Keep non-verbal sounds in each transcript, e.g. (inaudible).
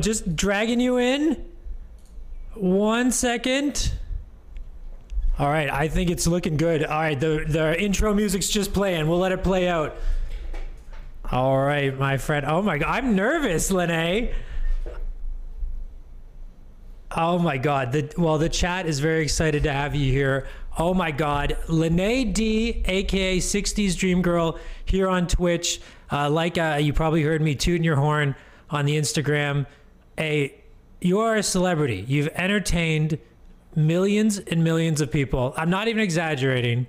just dragging you in. One second. All right, I think it's looking good. All right, the the intro music's just playing. We'll let it play out. All right, my friend. Oh my god, I'm nervous, Lene. Oh my god. The well, the chat is very excited to have you here. Oh my god, Lene D, aka 60s Dream Girl, here on Twitch. Uh, like uh, you probably heard me tooting your horn on the Instagram. A, you are a celebrity. You've entertained millions and millions of people. I'm not even exaggerating.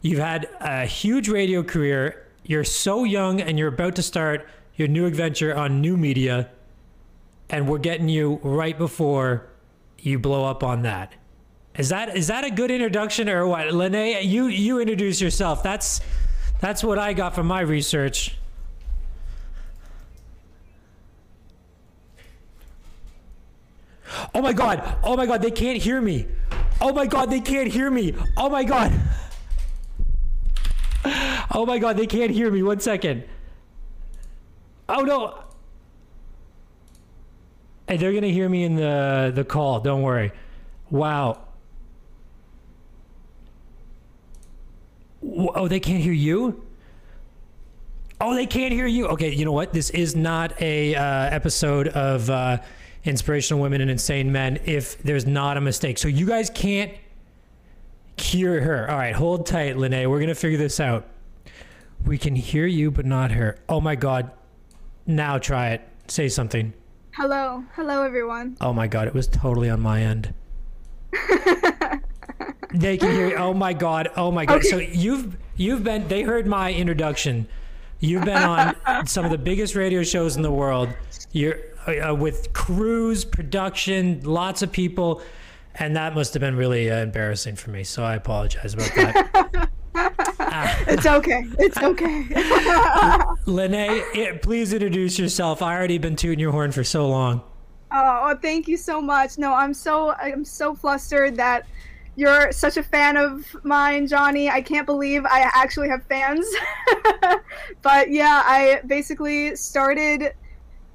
You've had a huge radio career. You're so young, and you're about to start your new adventure on new media. And we're getting you right before you blow up on that. Is that is that a good introduction or what? Lene, you you introduce yourself. That's that's what I got from my research. Oh my god. Oh my god, they can't hear me. Oh my god, they can't hear me. Oh my god. (laughs) Oh my god, they can't hear me. One second. Oh no. Hey, they're gonna hear me in the the call. Don't worry. Wow. Oh, they can't hear you. Oh, they can't hear you. Okay, you know what? This is not a uh, episode of uh, inspirational women and insane men. If there's not a mistake, so you guys can't hear her. All right, hold tight, Lene. We're gonna figure this out. We can hear you, but not her. Oh my god. Now try it. Say something. Hello, hello everyone. Oh my god, it was totally on my end. (laughs) they can hear. You. Oh my god. Oh my god. Okay. So you've you've been. They heard my introduction. You've been on (laughs) some of the biggest radio shows in the world. You're uh, with crews, production, lots of people, and that must have been really uh, embarrassing for me. So I apologize about that. (laughs) (laughs) It's okay. It's okay. (laughs) Lene, please introduce yourself. I already been tooting your horn for so long. oh, thank you so much. No, I'm so I'm so flustered that you're such a fan of mine, Johnny. I can't believe I actually have fans. but yeah, I basically started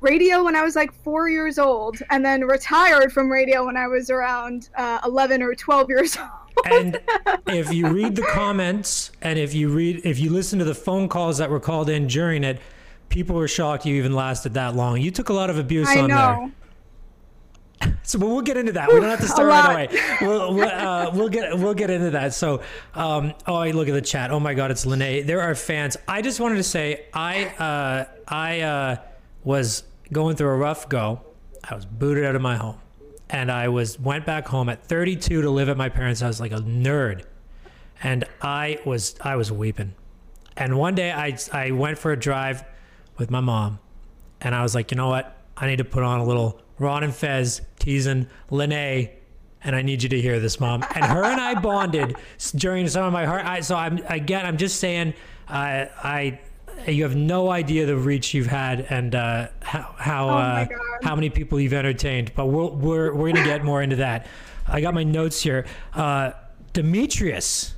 radio when I was like four years old, and then retired from radio when I was around uh, 11 or 12 years old. And (laughs) if you read the comments and if you read if you listen to the phone calls that were called in during it, people were shocked you even lasted that long. You took a lot of abuse I on know. there. (laughs) So but we'll get into that. We don't have to (laughs) start right away. We'll we'll, uh, we'll get we'll get into that. So, um, oh, I look at the chat. Oh my God, it's Lene. There are fans. I just wanted to say I uh, I uh, was going through a rough go. I was booted out of my home, and I was went back home at 32 to live at my parents' house like a nerd, and I was I was weeping. And one day I I went for a drive with my mom, and I was like, you know what? I need to put on a little Ron and Fez teasing Lene, and I need you to hear this, mom. And her and I bonded during some of my heart. I, so I'm again, I'm just saying, uh, I. You have no idea the reach you've had and uh, how how Oh uh, how many people you've entertained. But we're we're, we're gonna get more into that. I got my notes here. Uh, Demetrius,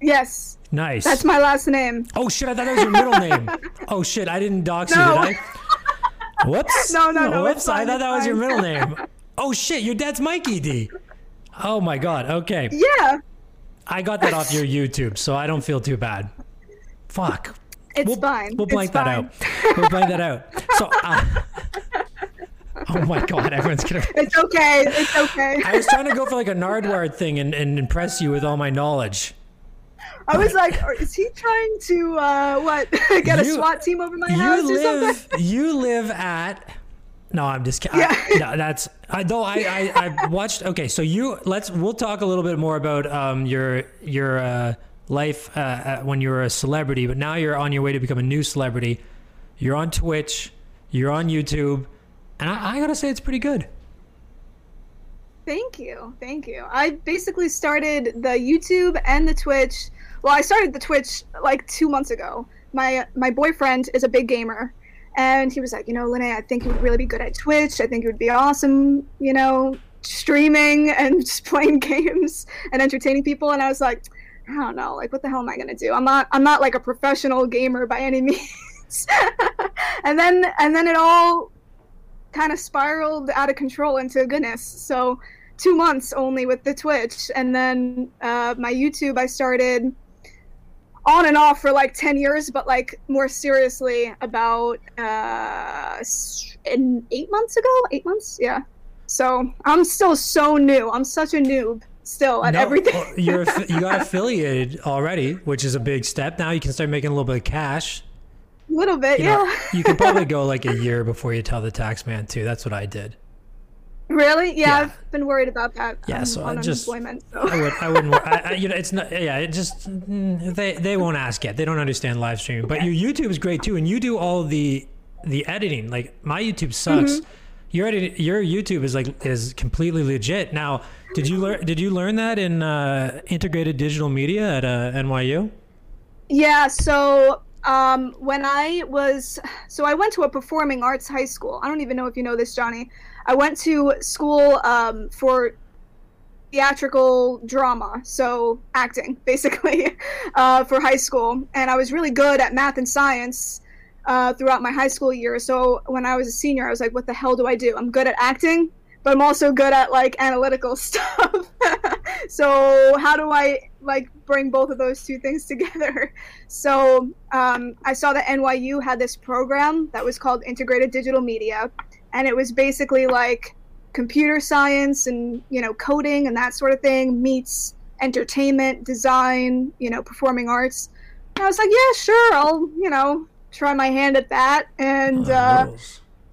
Yes, nice. that's my last name. Oh shit! I thought that was your middle name. (laughs) Oh shit! I didn't dox No. you, did I? Whoops. (laughs) No, no, no, Whoops! it's I thought that was your middle (laughs) name. Oh shit! Your dad's Mikey D. Oh my god. Okay, Yeah, I got that off your YouTube, so I don't feel too bad. Fuck. it's We'll, fine. we'll blank it's that fine. out. We'll blank that out. So. Uh, oh my god! Everyone's gonna. (laughs) It's okay. It's okay. I was trying to go for like a Nardward thing and, and impress you with all my knowledge. I was like, is he trying to uh, what? (laughs) Get a You- SWAT team over my house you or something? live you live at no i'm just kidding Yeah. no that's i though I, I i watched okay so you let's we'll talk a little bit more about um your your uh life uh, uh when you were a celebrity but now you're on your way to become a new celebrity you're on twitch you're on youtube and i, I gotta say it's pretty good Thank you, thank you. I basically started the YouTube and the Twitch. Well, I started the Twitch like two months ago. My my boyfriend is a big gamer, and he was like, you know, Lene, I think you would really be good at Twitch. I think you would be awesome, you know, streaming and (laughs) just playing (laughs) games and entertaining people. And I was like, I don't know, like what the hell am I gonna do? I'm not I'm not like a professional gamer by any (laughs) means. and then and then it all kind of spiraled out of control into goodness. So two months only with the Twitch, and then uh, my YouTube I started on and off for like 10 years but like more seriously about uh in eight months ago eight months yeah so i'm still so new i'm such a noob still on No, everything you're (laughs) you got affiliated already, which is a big step. Now you can start making a little bit of cash. a little bit You yeah know, you could probably (laughs) go like a year before you tell the tax man too. That's what I did. really yeah, Yeah. i've been worried about that Yeah, I'm so I just- so I would I wouldn't. I, I, you know, it's not. Yeah, it just mm, they they won't ask yet. They don't understand live streaming. But your YouTube is great too, and you do all the the editing. Like my YouTube sucks. Mm-hmm. Your edit, your YouTube is like is completely legit. Now, did you learn? Did you learn that in uh, integrated digital media at uh, NYU? Yeah, so um, when I was, so I went to a performing arts high school. I don't even know if you know this, Johnny. I went to school um, for theatrical drama, so acting, (laughs) basically, uh, for high school. And I was really good at math and science uh, throughout my high school years. So when I was a senior, I was like, what the hell do I do? I'm good at acting, but I'm also good at like analytical (laughs) stuff. so how do I like bring both of those two things together? (laughs) So um, I saw that NYU had this program that was called Integrated Digital Media, and it was basically like computer science and you know coding and that sort of thing meets entertainment, design, you know, performing arts. And I was like, yeah, sure, I'll you know try my hand at that, and uh.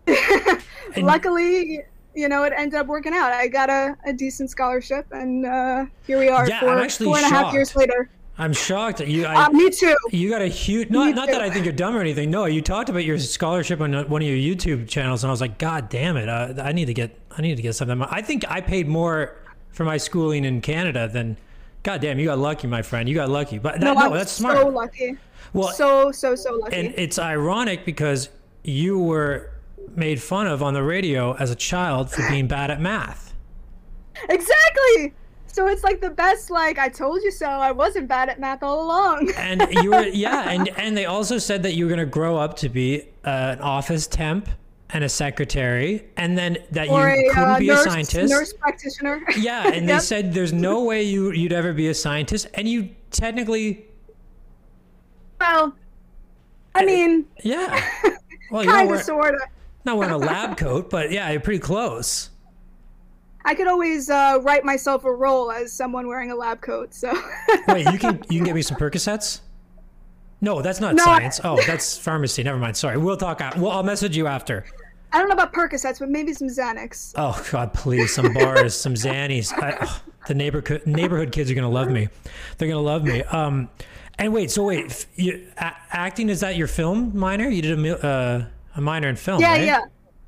(laughs) And- luckily. You know, it ended up working out. I got a, a decent scholarship, and uh, here we are. Yeah, four, four and a half years later. I'm shocked you. I, Uh, me too. You got a huge not not that I think you're dumb or anything. No, you talked about your scholarship on one of your YouTube channels, and I was like, God damn it! Uh, I need to get I need to get something. I think I paid more for my schooling in Canada than. God damn, you got lucky, my friend. You got lucky, but that, no, I'm that's smart. so lucky. well, so so so lucky. and it's ironic because you were made fun of on the radio as a child for being bad at math. exactly. So it's like the best. Like I told you so. I wasn't bad at math all along. (laughs) and you were yeah and and they also said that you were going to grow up to be uh, an office temp and a secretary and then that or you a couldn't uh, be nurse, a scientist nurse practitioner. (laughs) yeah and they said there's no way you you'd ever be a scientist and you technically well, I mean, yeah (laughs) well kind of, sort of. Not wearing a lab coat but yeah you're pretty close I could always uh, write myself a role as someone wearing a lab coat. So (laughs) wait you can you can get me some percocets no that's not science oh that's pharmacy never mind sorry we'll talk out well i'll message you after I don't know about Percocets, but maybe some Xanax. Oh God, please! Some bars, some Xannies. I, oh, the neighborhood neighborhood kids are gonna love me. They're gonna love me. Um, and wait, so wait, you, a- acting is that your film minor? You did a uh, a minor in film, Yeah, right? yeah,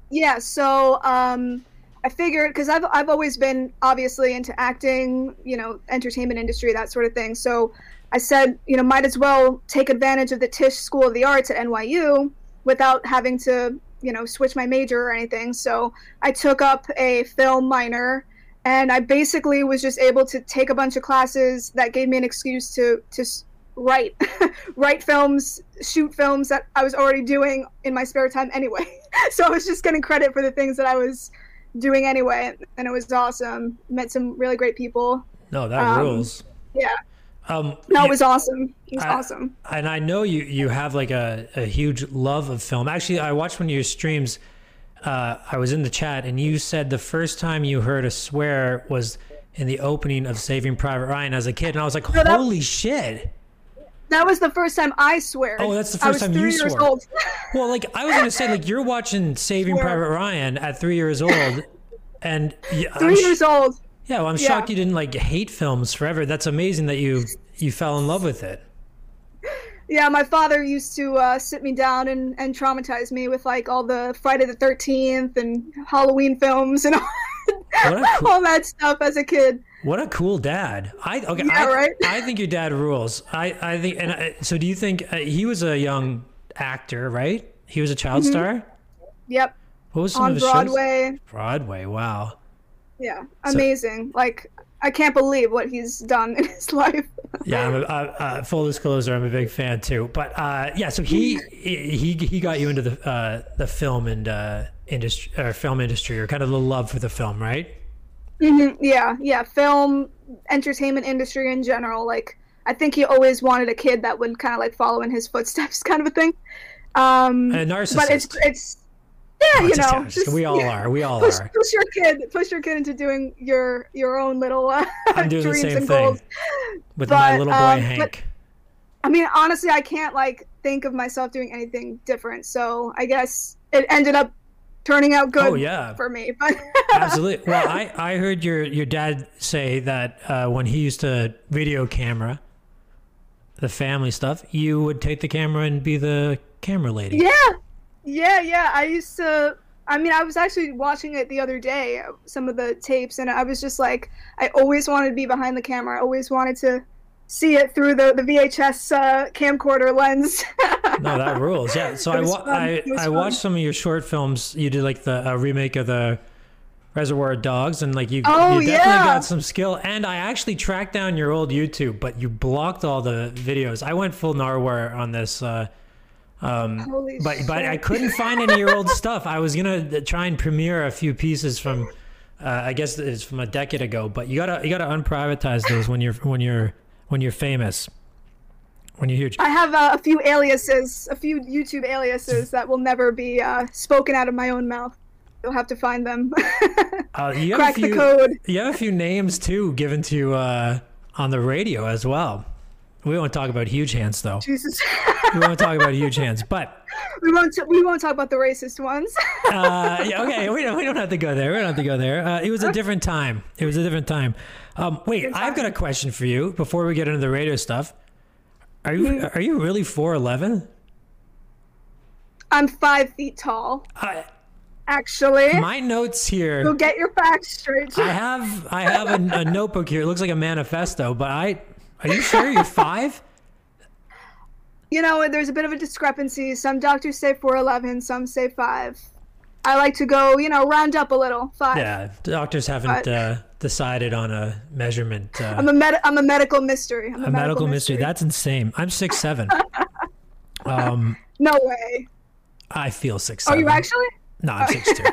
yeah. So um, I figured because I've I've always been obviously into acting, you know, entertainment industry, that sort of thing. So I said, you know, might as well take advantage of the Tisch School of the Arts at NYU without having to, you know, switch my major or anything. So I took up a film minor. And I basically was just able to take a bunch of classes that gave me an excuse to to write (laughs) write films, shoot films that I was already doing in my spare time anyway. (laughs) so I was just getting credit for the things that I was doing anyway, and it was awesome. Met some really great people. No, that Um, rules. Yeah, Um, no, it was awesome. It was I- awesome. and I know you you have like a, a huge love of film. Actually, I watched one of your streams. Uh, I was in the chat, and you said the first time you heard a swear was in the opening of Saving Private Ryan as a kid, and I was like, that- "Holy shit!" That was the first time I swear. Oh, that's the first time you swore. old. (laughs) Well, like I was gonna say, like you're watching (laughs) Saving Swear. Private Ryan at three years (laughs) old, and yeah, I'm three sh- years old. yeah, well, I'm yeah. shocked you didn't like hate films forever. That's amazing that you you fell in love with it. Yeah, my father used to uh, sit me down and, and traumatize me with like all the Friday the Thirteenth and Halloween films and (laughs) all, cool, all that stuff as a kid. what a cool dad. I okay, Yeah, I, right? I think your dad rules. I I think, and I, so do you think uh, he was a young actor, right? He was a child star. Yep, What was some Mm-hmm. on of his shows? Broadway. Broadway. Wow. Yeah, amazing. like I can't believe what he's done in his (laughs) life. Yeah, I'm a, uh, uh, full disclosure, I'm a big fan too. But uh, yeah, so he he he got you into the uh, the film and uh, industry or film industry or kind of the love for the film, right? Mhm, yeah, yeah, film, entertainment industry in general. Like, I think he always wanted a kid that would kind of like follow in his footsteps, (laughs) kind of a thing. Um, A narcissist. but it's it's yeah, you know, just- we all are. We all push, are. push your kid, push your kid into doing your your own little uh, I'm doing the (laughs) dreams same and thing goals. with my little boy um, but- Hank. I mean, honestly, I can't like think of myself doing anything different. So I guess it ended up turning out good oh yeah, for me. (laughs) But absolutely. Well, I I heard your your dad say that uh, when he used to video camera the family stuff, you would take the camera and be the camera lady. yeah, yeah, yeah. I used to. I mean, I was actually watching it the other day, some of the tapes, and I was just like, I always wanted to be behind the camera. I always wanted to see it through the the VHS uh, camcorder lens. No, that rules. Yeah. So (laughs) I wa- I, I watched some of your short films. You did like the uh, remake of the Reservoir Dogs, and like you, Oh, you definitely yeah. got some skill. And I actually tracked down your old YouTube, but you blocked all the videos. I went full Narwhal on this. Uh, um, but but I couldn't find any of (laughs) your old stuff. I was gonna try and premiere a few pieces from, uh, I guess it's from a decade ago. But you gotta you gotta unprivatize those when you're when you're when you're famous, when you're huge. I have uh, a few aliases, a few YouTube aliases that will never be uh, spoken out of my own mouth. You'll have to find them. (laughs) Uh, you have Crack a the few, code. You have a few names too given to uh, on the radio as well. We won't talk about huge hands though. Jesus, We won't talk about huge hands, but (laughs) we won't. we won't talk about the racist ones. (laughs) uh, yeah, okay, we don't, we don't have to go there. We don't have to go there. Uh, it was a different time. It was a different time. Um, wait, Different I've got a question for you before we get into the radio stuff. Are you Mm-hmm. are you really four eleven? I'm five feet tall, I actually. My notes here. so get your facts straight. I have I have a, a notebook here. It looks like a manifesto, but I are you sure you're five? you know, there's a bit of a discrepancy. Some doctors say 4'11, some say 5. I like to go, you know, round up a little. 5. Yeah, doctors haven't uh, decided on a measurement. Uh, I'm a med- I'm a medical mystery. I'm a, a medical mystery. That's insane. I'm six seven. (laughs) um, No way. I feel six Are seven. you actually? No, I'm six two.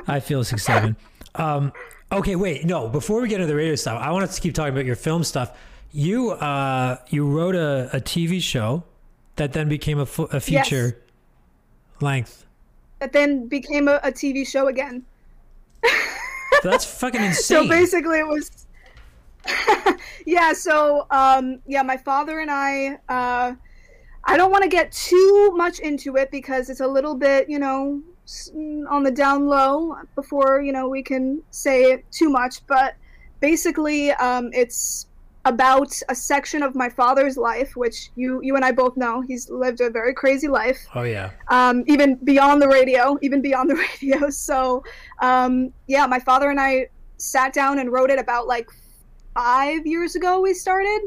(laughs) I feel six seven. Um, okay, wait, no. Before we get into the radio stuff, I want to keep talking about your film stuff. You uh, you wrote a, a TV show that then became a, fu- a feature length. That then became a, a TV show again. That's fucking (laughs) insane. So basically, it was. (laughs) yeah. So um, yeah, my father and I. Uh, I don't want to get too much into it because it's a little bit, you know, on the down low before you know we can say too much. But basically, um, it's about a section of my father's life, which you you and I both know he's lived a very crazy life oh yeah. um, even beyond the radio, even beyond the (laughs) radio. So, um, yeah, my father and I sat down and wrote it about like five years ago. We started,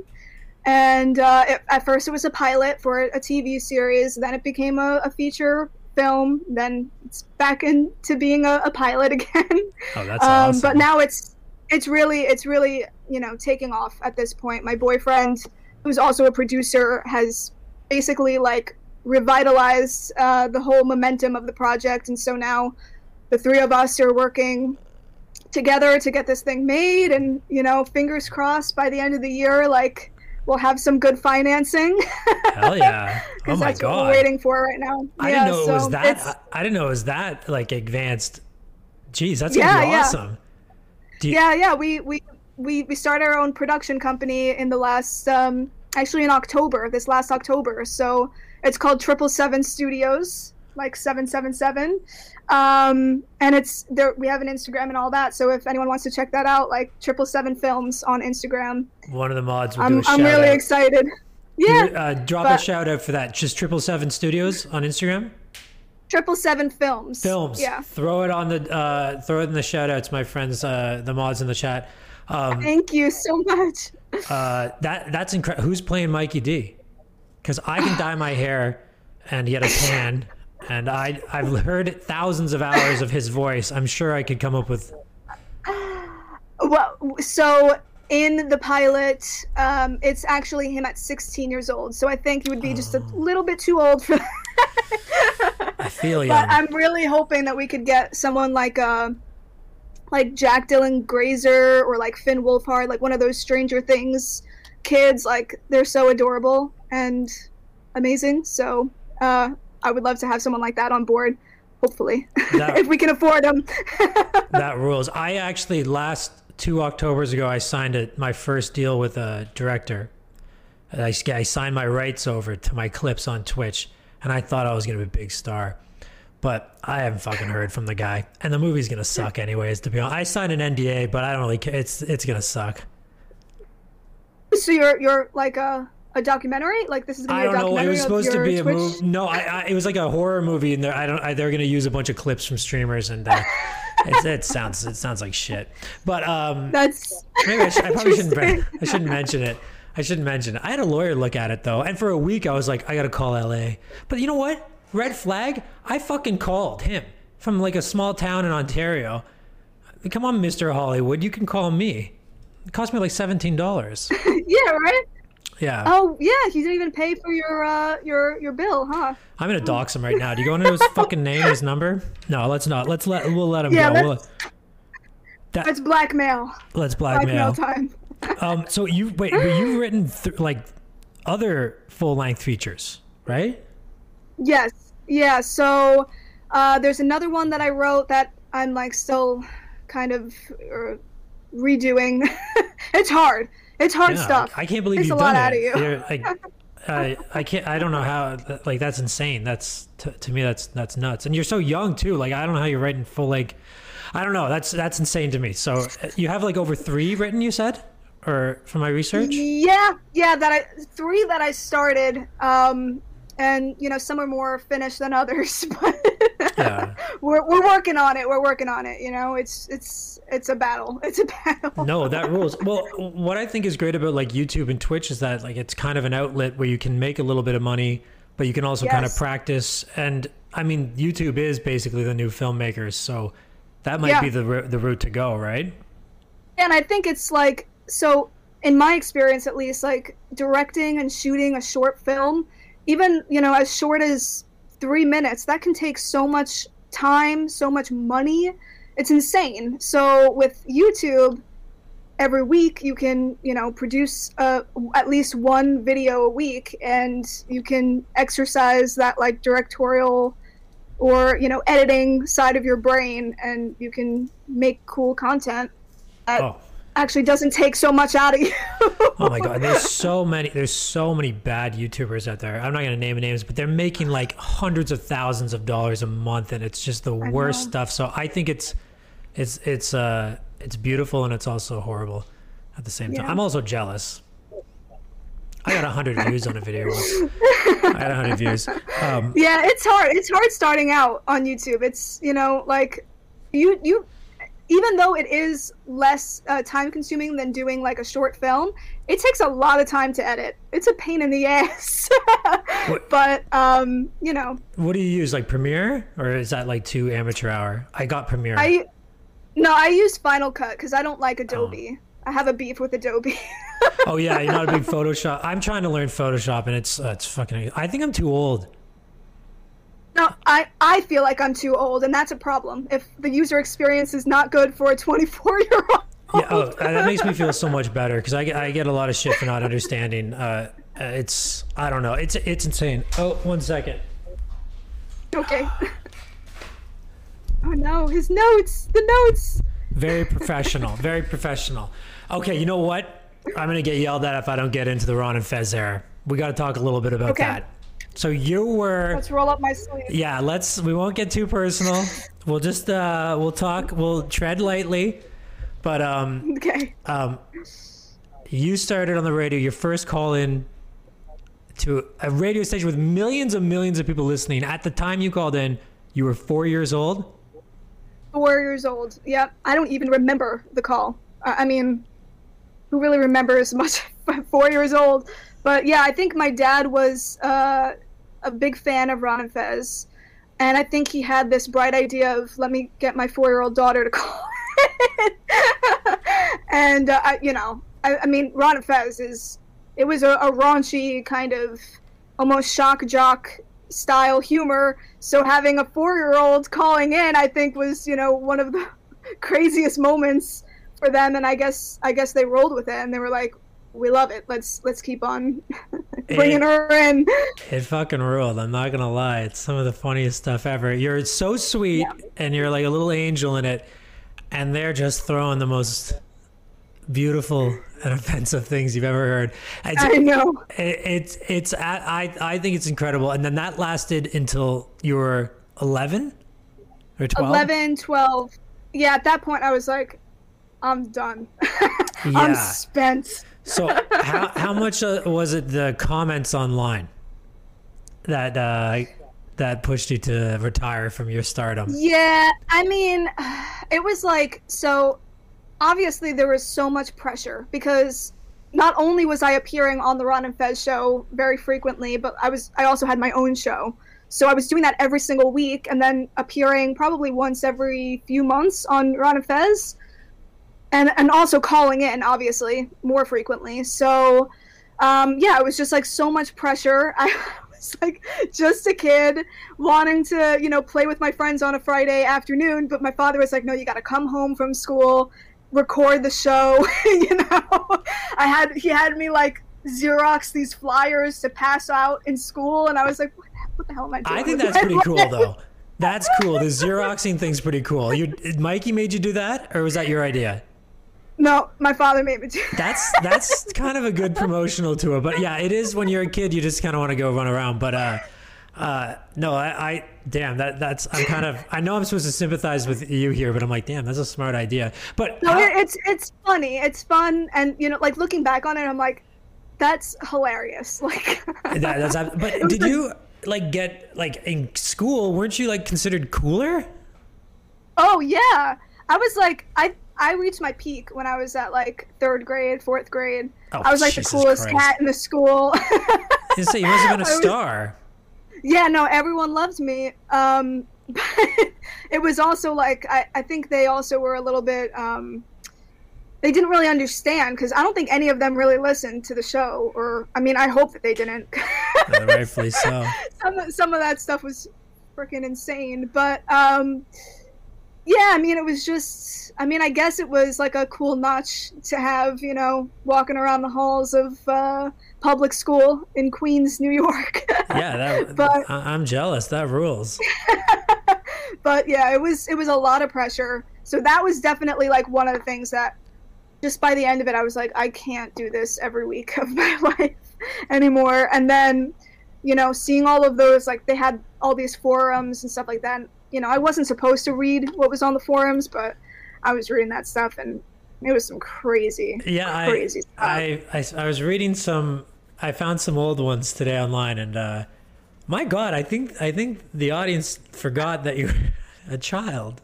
and uh, it, at first it was a pilot for a TV series. Then it became a, a feature film. Then it's back into being a, a pilot (laughs) again. Oh, that's um, awesome. But now it's it's really it's really you know taking off at this point. My boyfriend, who's also a producer, has basically like revitalized uh, the whole momentum of the project, and so now the three of us are working together to get this thing made. And you know, fingers crossed by the end of the year, like we'll have some good financing. Hell yeah. (laughs) Oh my that's what we're waiting for right now. I Yeah, didn't know it was that. I, I didn't know it was that like advanced. Jeez, that's Yeah, gonna be yeah. You, yeah yeah we we we, we started our own production company in the last um actually in october this last october so it's called triple seven studios like 777 um and it's there we have an instagram and all that so if anyone wants to check that out like triple seven films on instagram One of the mods will do a i'm, I'm really out. excited yeah Uh, drop a shout out for that. Just triple seven studios on Instagram. Triple seven films Films. yeah Throw it on the uh, throw it in the shout outs, my friends, uh, the mods in the chat. Um, thank you so much uh, that that's incredible. Who's playing Mikey D? Because I can dye my hair and get a tan, and I I've heard thousands of hours of his voice. I'm sure I could come up with. Well, so in the pilot, um, it's actually him at 16 years old. So I think he would be just a Oh. little bit too old for that. (laughs) I feel you. But I'm really hoping that we could get someone like uh like Jack Dylan Grazer or like Finn Wolfhard, like one of those Stranger Things kids. Like they're so adorable and amazing. So uh, I would love to have someone like that on board. Hopefully, (laughs) That- if we can afford them. (laughs) that rules. I actually last two Octobers ago, I signed a, my first deal with a director. I, I signed my rights over to my clips on Twitch, and I thought I was gonna be a big star, but I haven't fucking heard from the guy. And the movie's gonna suck anyways. To be honest, I signed an NDA, but I don't really care. It's it's gonna suck. so you're you're like a a documentary? Like this is gonna be a don't know. It was supposed to be a Twitch? movie. No, I, I, it was like a horror movie, and they're, I don't. I, they're gonna use a bunch of clips from streamers, and uh, (laughs) it, it sounds it sounds like shit. But um, That's Maybe I, should, I (laughs) probably shouldn't. (laughs) I shouldn't mention it. I shouldn't mention it. I had a lawyer look at it though, and for a week I was like, I gotta call LA. But you know what? Red flag. I fucking called him from like a small town in Ontario. Come on, Mister Hollywood, you can call me. It cost me like seventeen dollars. yeah, right. Yeah, Oh yeah, he didn't even pay for your uh your your bill, huh? I'm gonna dox him right now. Do you want to know his fucking name, his number? No, let's not. Let's let. We'll let him Yeah, go. We'll, let's- It's blackmail. let's Blackmail blackmail. time. (laughs) Um, so you wait, but you've written th- like other full length features, right? Yes. Yeah. So uh, there's another one that I wrote that I'm like still kind of uh, redoing. (laughs) it's hard. It's hard Yeah, stuff. I can't believe Takes you've a lot done out of you. (laughs) Like, I, I can't. I don't know how. Like that's insane. That's to, to me. That's that's nuts. And you're so young too. Like I don't know how you're writing full like. I don't know. That's that's insane to me. So you have like over three written. You said, or from my research. Yeah, yeah. That I three that I started, um, and you know some are more finished than others, (laughs) but Yeah. (laughs) we're we're working on it. We're working on it. You know, it's it's it's a battle. (laughs) It's a battle. No, that rules. Well, what I think is great about like YouTube and Twitch is that like it's kind of an outlet where you can make a little bit of money, but you can also kind of practice. And I mean, YouTube is basically the new filmmakers, so that might Yeah. be the the route to go, right? And I think it's like so in my experience at least like directing and shooting a short film, even, you know, as short as 3 minutes, that can take so much time, so much money. It's insane. So with YouTube every week you can, you know, produce uh, at least one video a week and you can exercise that like directorial or, you know, editing side of your brain and you can make cool content Oh, actually doesn't take so much out of you. oh my god, there's (laughs) so many there's so many bad YouTubers out there. I'm not going to name names, but they're making like hundreds of thousands of dollars a month and it's just the worst know. stuff. So I think it's it's it's uh it's beautiful and it's also horrible at the same time. I'm also jealous. I got 100 (laughs) views on a video once. I had 100 views. Um, yeah, it's hard. It's hard starting out on YouTube. It's you know like you you even though it is less uh, time consuming than doing like a short film, it takes a lot of time to edit. It's a pain in the (laughs) ass. But um, you know, what do you use, like Premiere, or is that like too amateur hour? I got Premiere. I no, I use Final Cut because I don't like Adobe. I have a beef with Adobe. oh yeah, you're not a big (laughs) Photoshop. I'm trying to learn Photoshop, and it's uh, it's fucking. I think I'm too old. No, I, I feel like I'm too old, and that's a problem. If the user experience is not good for a 24 year old. Yeah, oh, that makes me feel so much better because I get I get a lot of shit for not understanding. Uh, uh, it's I don't know. It's it's insane. Oh, one second. Okay. oh no, his notes! The notes! Very professional. very professional. Okay, you know what? I'm gonna get yelled at if I don't get into the Ron and Fez era. We got to talk a little bit about Okay. that. So you were. Let's roll up my sleeve. Yeah, let's. We won't get too personal. (laughs) We'll just. uh We'll talk. We'll tread lightly. But um, Okay. um, you started on the radio. Your first call in to a radio station with millions and millions of people listening. At the time you called in, you were four years old. Four years old. Yep. I don't even remember the call. I mean, who really remembers much? (laughs) Four years old. But yeah, I think my dad was uh, a big fan of Ron and Fez. And I think he had this bright idea of let me get my four year old daughter to call. (laughs) and, uh, I, you know, I, I mean, Ron and Fez is, it was a, a raunchy kind of almost shock jock style humor. So having a four year old calling in, I think, was you know one of the (laughs) craziest moments for them. And I guess I guess they rolled with it, and they were like, "We love it. Let's let's keep on (laughs) bringing It- her in." It fucking ruled. I'm not gonna lie. It's some of the funniest stuff ever. You're so sweet, and you're like a little angel in it, and they're just throwing the most beautiful and (laughs) offensive things you've ever heard. It's, I know. it, it's it's I I think it's incredible. And then that lasted until you were 11 or 12. 11, 12. Yeah, at that point, I was like, I'm done. (laughs) Yeah. I'm spent. So how how much uh, was it the comments online that uh, that pushed you to retire from your stardom? Yeah, I mean, it was like so. Obviously, there was so much pressure because not only was I appearing on the Ron and Fez show very frequently, but I was I also had my own show. So I was doing that every single week, and then appearing probably once every few months on Ron and Fez, and and also calling in obviously more frequently. So um, yeah, it was just like so much pressure. (laughs) I was like just a kid wanting to, you know, play with my friends on a Friday afternoon, but my father was like, "No, you got to come home from school, record the show." (laughs) you know, I had he had me like Xerox these flyers to pass out in school, and I was like, "What the, what the hell am I doing?" I think that's pretty cool though. (laughs) That's cool. The Xeroxing thing's pretty cool. You, Mikey made you do that, or was that your idea? No, my father made me do. That's that's (laughs) kind of a good promotional tour. But yeah, it is when you're a kid, you just kind of want to go run around. But uh, uh, no, I, I damn that that's I'm kind of I know I'm supposed to sympathize with you here, but I'm like, damn, that's a smart idea. But No, how- it's it's funny. It's fun, and you know, like looking back on it, I'm like, that's hilarious. (laughs) Like, that, that's but (laughs) did like- you like get like in school? Weren't you like considered cooler? oh yeah, I was like, I I reached my peak when I was at like third grade, fourth grade. Oh, I was like Jesus the coolest Christ. cat in the school. (laughs) You must have been a I was- star. yeah, no, everyone loved me. Um, (laughs) but it was also like I, I think they also were a little bit um, they didn't really understand because I don't think any of them really listened to the show or I mean I hope that they didn't. (laughs) Rightfully so. some of- some of that stuff was freaking insane, but um, yeah, I mean it was just I mean I guess it was like a cool notch to have you know walking around the halls of uh, public school in Queens, New York. (laughs) Yeah, that, But- I, I'm jealous. That rules. (laughs) but yeah, it was it was a lot of pressure. So that was definitely like one of the things that just by the end of it I was like I can't do this every week of (laughs) my life anymore. And then, you know, seeing all of those like they had all these forums and stuff like that. And, you know, I wasn't supposed to read what was on the forums, but I was reading that stuff and it was some crazy Yeah, I, crazy stuff. I, I I was reading some. I found some old ones today online, and uh, my God, I think I think the audience forgot that you're (laughs) a child.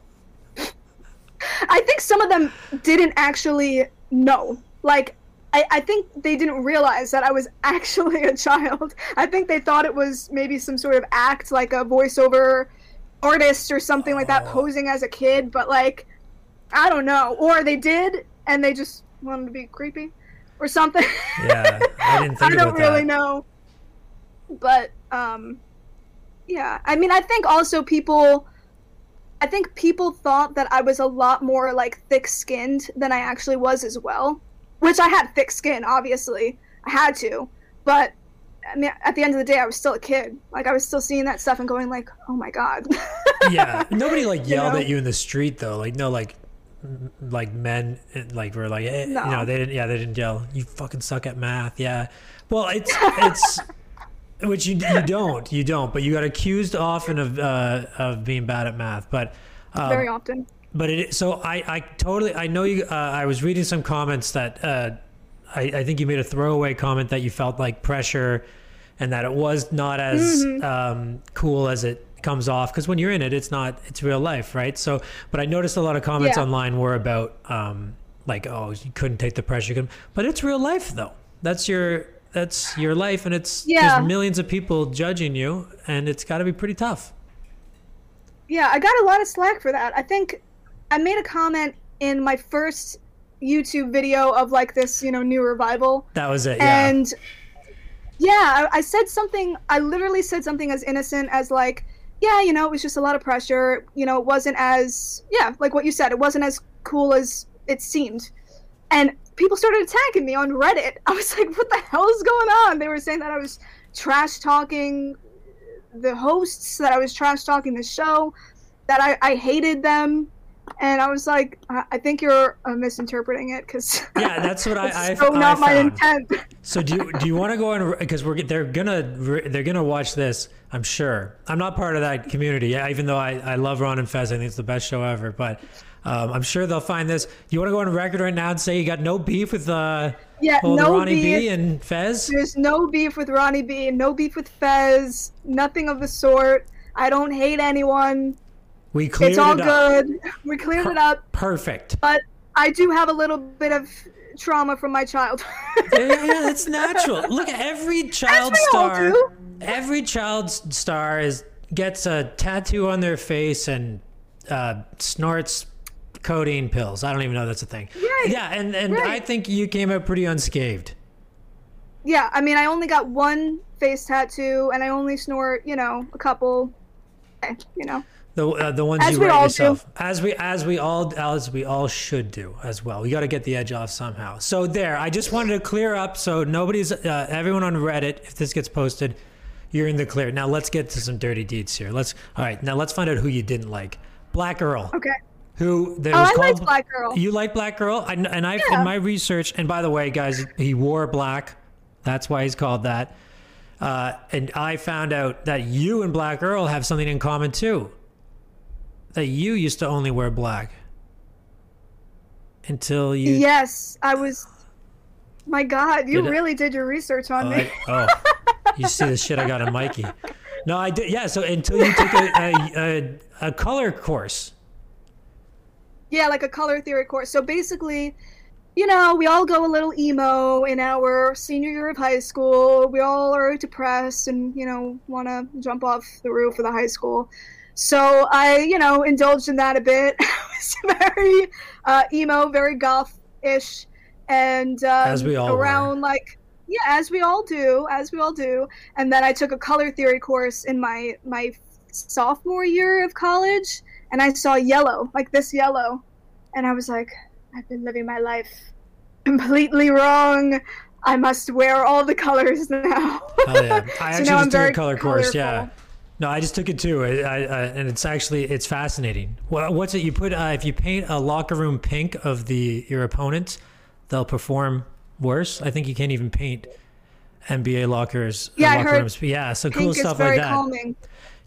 I think some of them didn't actually know. Like, I, I think they didn't realize that I was (laughs) actually a child. I think they thought it was maybe some sort of act, like a voiceover artist or something like that, Oh. posing as a kid. But, like, I don't know. Or they did, and they just wanted to be creepy or something. Yeah, I didn't (laughs) I don't really that. know. But um yeah, I mean I think also people I think people thought that I was a lot more like thick-skinned than I actually was as well, which I had thick skin obviously. I had to. But I mean, at the end of the day, I was still a kid. Like I was still seeing that stuff and going like, "Oh my god!" (laughs) yeah, nobody like You yelled know? at you in the street though. Like no, like like men eh, like were like eh, No. you know they didn't yeah they didn't yell you fucking suck at math yeah well it's it's (laughs) which you you don't you don't but you got accused often of uh, of being bad at math but um, Very often. but it so I I totally I know you uh, I was reading some comments that uh, I I think you made a throwaway comment that you felt like pressure and that it was not as um, cool as it comes off because when you're in it it's not it's real life right so but I noticed a lot of comments Yeah. online were about um, like oh you couldn't take the pressure couldn't- but it's real life though that's your that's your life and it's Yeah. there's millions of people judging you and it's got to be pretty tough Yeah, I got a lot of slack for that. I think I made a comment in my first YouTube video of like this, you know, new revival. that was it yeah and Yeah, I, I said something. I literally said something as innocent as like, yeah, you know, it was just a lot of pressure. You know, it wasn't as yeah, like what you said. It wasn't as cool as it seemed, and people started attacking me on Reddit. (laughs) I was like, what the hell is going on? They were saying that I was trash talking the hosts, that I was trash talking the show, that I, I hated them. And I was like, I, I think you're uh, misinterpreting it because Yeah, that's what (laughs) I. I so I not my found. intent. So do you, do you want to go and because we're they're gonna they're gonna watch this? I'm sure. I'm not part of that community, yeah, even though I, I love Ron and Fez. I think it's the best show ever. But um, I'm sure they'll find this. You want to go on record right now and say you got no beef with uh, Yeah, no Ronnie B beef. and Fez? There's no beef with Ronnie B, and no beef with Fez, nothing of the sort. I don't hate anyone. We cleared It's all it good. We cleared it up, Perfect. but I do have a little bit of trauma from my childhood. yeah, yeah, (laughs) that's natural. Look, at every child star, do. every child star is gets a tattoo on their face and uh, snorts codeine pills. I don't even know that's a thing. Right, Yeah, and and I think you came out pretty unscathed. yeah, I mean, I only got one face tattoo, and I only snort, you know, a couple. eh, You know, The uh, the ones As you write all do. yourself, as we as we all as we all should do as well. We got to get the edge off somehow. So there, I just wanted to clear up so nobody's uh, everyone on Reddit. If this gets posted, you're in the clear. Now let's get to some dirty deeds here. Let's all right. Now let's find out who you didn't like. Black Earl, okay. who there Oh, was I called Black Girl. You like Black Girl, I, and I Yeah. in my research. And by the way, guys, he wore black. That's why he's called that. Uh, and I found out that you and Black Earl have something in common too. That you used to only wear black until you. Yes, I was. My God, you Did really did your research on me. I- oh, you see the shit I got on Mikey. No, I did. Yeah, so until you took a, a, a, a color course. Yeah, like a color theory course. So basically, you know, we all go a little emo in our senior year of high school. We all are depressed and, you know, want to jump off the roof of the high school. So I, you know, indulged in that a bit. (laughs) I was very uh, emo, very goth ish. And um, As we all were. around like, yeah, as we all do, as we all do. And then I took a color theory course in my, my sophomore year of college and I saw yellow, like this yellow, and I was like, I've been living my life completely wrong. I must wear all the colors (laughs) now. Oh yeah, (laughs) I So actually I'm just took a color course. Yeah, colorful. No, I just took it too, I, I, I, and it's actually it's fascinating. What's it? You put uh, if you paint a locker room pink of the your opponents, they'll perform worse. I think you can't even paint NBA lockers. Yeah, I heard rooms. Yeah, so cool is stuff very like that. calming.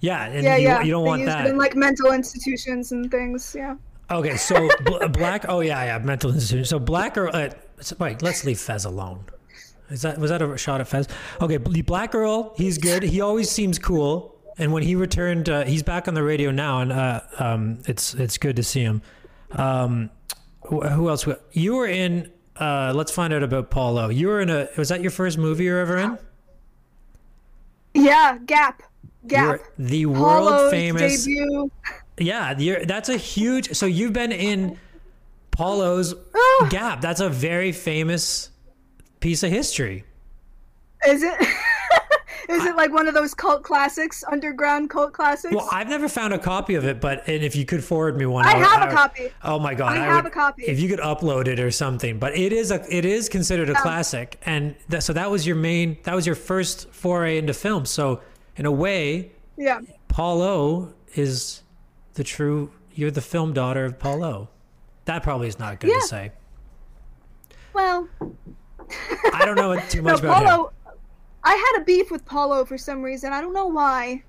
Yeah, and Yeah, you, yeah. you don't they want use that. it in like mental institutions and things. Yeah. Okay, so (laughs) bl- black. Oh yeah, yeah, mental institutions. So black or uh, wait, let's leave Fez alone. Is that was that a shot at Fez? Okay, bl- Black Earl, he's good. He always seems cool. And when he returned, uh, he's back on the radio now, and uh, um, it's it's good to see him. Um, wh- who else? You were in. Uh, let's find out about Paulo. You were in a. Was that your first movie you were ever in? Yeah. Gap. Gap. the world Paulo's famous. debut. Yeah, you're, that's a huge. So you've been in Paulo's Oh, Gap. That's a very famous piece of history. is it? (laughs) is it like one of those cult classics, underground cult classics? Well, I've never found a copy of it, but and if you could forward me one, I would- have a would- copy. Oh my god, I have would- a copy. If you could upload it or something, but it is a it is considered a classic, and that, so that was your main that was your first foray into film. So in a way, yeah. Paulo is the true. You're the film daughter of Paulo. That probably is not good Yeah. to say. Well, I don't know too (laughs) no, much about him. I had a beef with Paulo for some reason. I don't know why.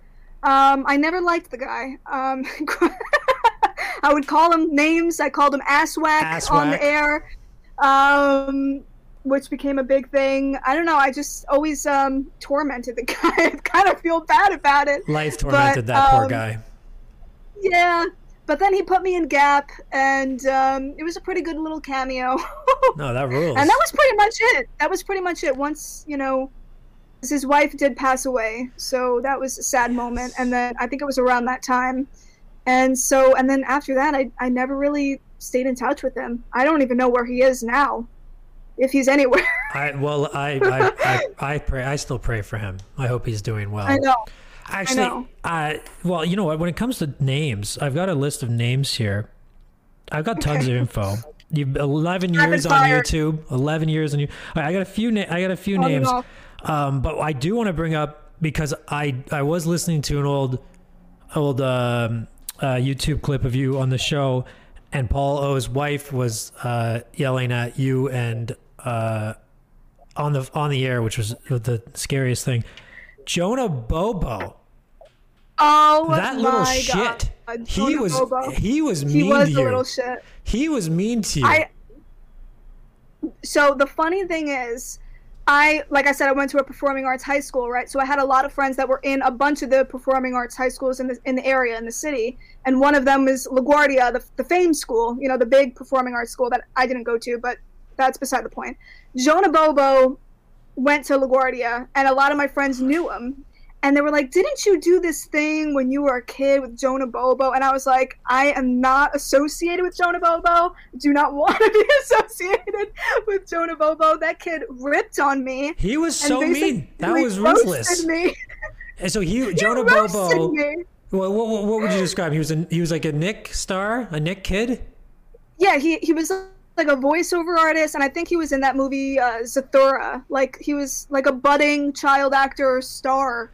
Um, I never liked the guy. Um, (laughs) I would call him names. I called him asswhack, on the air, um, which became a big thing. I don't know. I just always um, tormented the (laughs) guy. I kind of feel bad about it. Life tormented that poor um, guy. Yeah. But then he put me in Gap, and um, it was a pretty good little cameo. (laughs) No, that rules. And that was pretty much it. That was pretty much it. Once, you know, his wife did pass away. So that was a sad moment. And then I think it was around that time. And so, and then after that, I, I never really stayed in touch with him. I don't even know where he is now. if he's anywhere. (laughs) I well, I I, I I pray. I still pray for him. I hope he's doing well. I know. Actually, know. uh, well, you know what? When it comes to names, I've got a list of names here. I've got tons Okay. of info. You've 11 years on. YouTube. 11 years on you. I got a few. Na- I got a few and names. off. Um, but I do want to bring up because I I was listening to an old old um, uh, YouTube clip of you on the show, and Paul O's wife was uh, yelling at you and uh, on the on the air, which was the scariest thing. Jonah Bobo, Oh that little shit. God. He was Bobo. he was He was to a you. little shit. He was mean to you. I. So the funny thing is, I like I said, I went to a performing arts high school, right? So I had a lot of friends that were in a bunch of the performing arts high schools in the in the area in the city, and one of them was LaGuardia, the the Fame School, you know, the big performing arts school that I didn't go to, but that's beside the point. Jonah Bobo went to LaGuardia, and a lot of my friends knew him. And they were like, "Didn't you do this thing when you were a kid with Jonah Bobo?" And I was like, "I am not associated with Jonah Bobo. Do not (laughs) want to be associated with Jonah Bobo. That kid ripped on me. he was so mean. That was ruthless. Me. (laughs) And so he He Jonah Bobo. me. What, what, what would you describe? He was a, he was like a Nick star, a Nick kid. Yeah, he he was like a voiceover artist, and I think he was in that movie uh, Zathura. Like he was like a budding child actor star,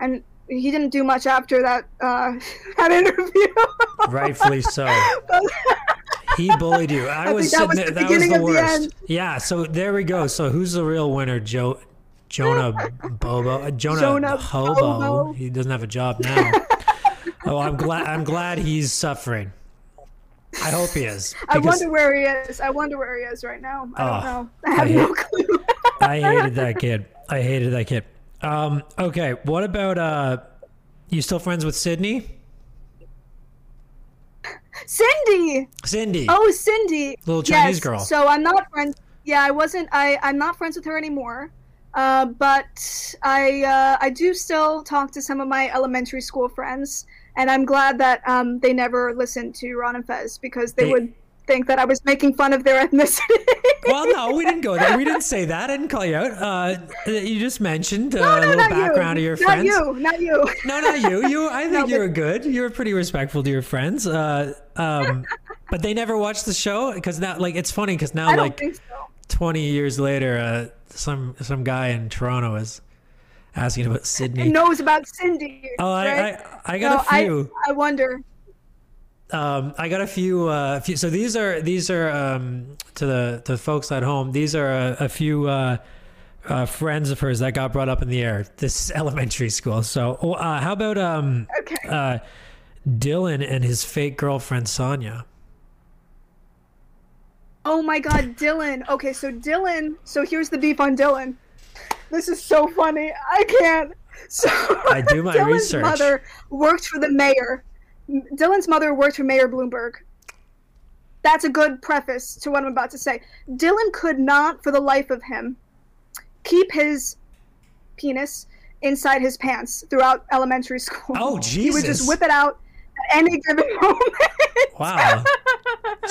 and he didn't do much after that uh, (laughs) that interview. (laughs) Rightfully so. (laughs) He bullied you. I, I was that was the That was the the worst. end. Yeah. So there we go. So who's the real winner? Joe, Jonah Bobo, uh, Jonah, Jonah Hobo. Bobo. He doesn't have a job now. oh, I'm glad. I'm glad he's suffering. I hope he is. I wonder where he is. I wonder where he is right now. I Oh, don't know. I have I no clue. I hated that kid. I hated that kid. Um, okay, what about uh, you still friends with Sydney? Cindy. Cindy. Oh, Cindy. Little Chinese yes. girl. So I'm not friends. Yeah, I wasn't. I I'm not friends with her anymore. Uh, but I uh, I do still talk to some of my elementary school friends, and I'm glad that um, they never listened to Ron and Fez because they, They- would think that I was making fun of their (laughs) ethnicity. Well, no, we didn't go there. We didn't say that. I didn't call you out. Uh, you just mentioned uh, no, a little background you. of your not friends. you. Not you. No, not you. You, I (laughs) think No, you were good. You were pretty respectful to your friends. Uh, um, but they never watched the show because now, like, it's funny because now, like, so. 20 years later, uh, some some guy in Toronto is asking about Sydney. It knows about Cindy. oh, I. I, I got No, a few. I, I wonder. Um, I got a few, uh, few. So these are these are um, to the to the folks at home. These are a, a few uh, uh, friends of hers that got brought up in the air. This (laughs) elementary school. So oh, uh, how about um, Okay. uh, Dylan and his fake girlfriend Sonia? Oh my god, Dylan. Okay, so Dylan. So here's the beef on Dylan. This is so funny. I can't. So I do my (laughs) Dylan's research. mother worked for the mayor. Dylan's mother worked for Mayor Bloomberg. That's a good preface to what I'm about to say. Dylan could not, for the life of him, keep his penis inside his pants throughout elementary school. Oh, Jesus. (laughs) He would just whip it out at any given (laughs) moment. Wow,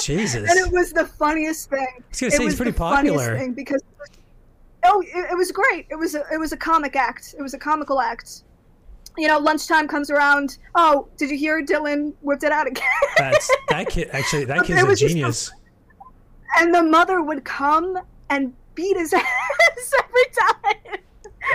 Jesus. and it was the funniest thing. I was gonna it say he's pretty the funniest popular. thing because oh, it, it was great. It was a, it was a comic act. It was a comical act. You know, lunchtime comes around. Oh, did you hear Dylan whipped it out again? (laughs) That's that kid. Actually, that kid's a was just a- genius. (laughs) and the mother would come and beat his (laughs) ass every time.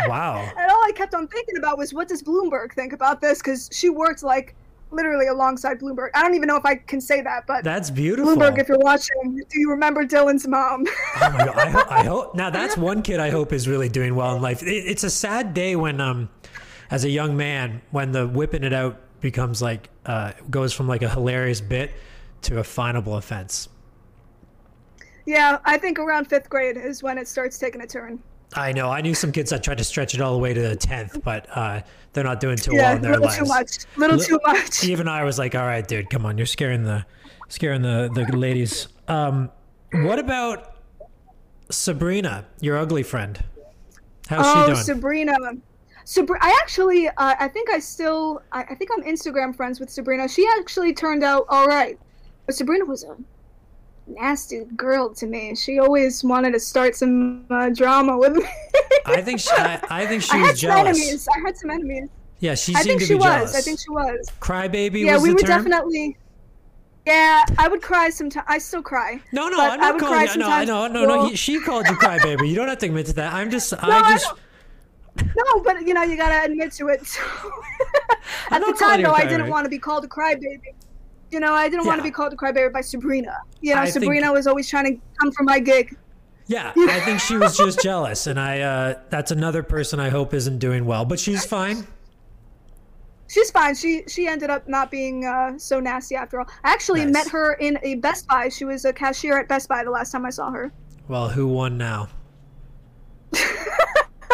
Wow. And all I kept on thinking about was, what does Bloomberg think about this? Because she worked like literally alongside Bloomberg. I don't even know if I can say that, but That's beautiful. Bloomberg, if you're watching, do you remember Dylan's mom? Oh my god! I, ho- I hope now that's one kid I hope is really doing well in life. It, it's a sad day when, um, as a young man, when the whipping it out becomes like uh, goes from like a hilarious bit to a finable offense. yeah, I think around fifth grade is when it starts taking a turn. I know. I knew some kids that tried to stretch it all the way to the tenth, but uh, they're not doing too Yeah, well in their little lives. too much. Little Li- too much. (laughs) Even I was like, "All right, dude, come on, you're scaring the, scaring the the ladies." Um, what about Sabrina, your ugly friend? How's oh, she doing? Sabrina. Sabri- I actually, uh, I think I still, I, I think I'm Instagram friends with Sabrina. She actually turned out all right, but Sabrina was a nasty girl to me. She always wanted to start some uh, drama with me. I think she, I, I think she I was had some jealous. enemies. I had some enemies. Yeah, she I think to she be was. jealous. I think she was. Crybaby Yeah, was we were term. definitely. Yeah, I would cry sometimes. I still cry. No, no, I'm I not would calling cry you. No, no, no, no. She called you (laughs) crybaby. You don't have to admit to that. I'm just, I I just. don't- No, but you know, you gotta admit to it. (laughs) At the time, though, I didn't want to be called a crybaby. You know, I didn't want to be called a crybaby by Sabrina. You know, I think- Sabrina was always trying to come for my gig. Yeah, (laughs) I think she was just jealous, and I. Uh, that's another person I hope isn't doing well, but she's fine. She's fine. She she ended up not being uh, so nasty after all. I actually Nice. met her in a Best Buy. She was a cashier at Best Buy the last time I saw her. Well, who won now?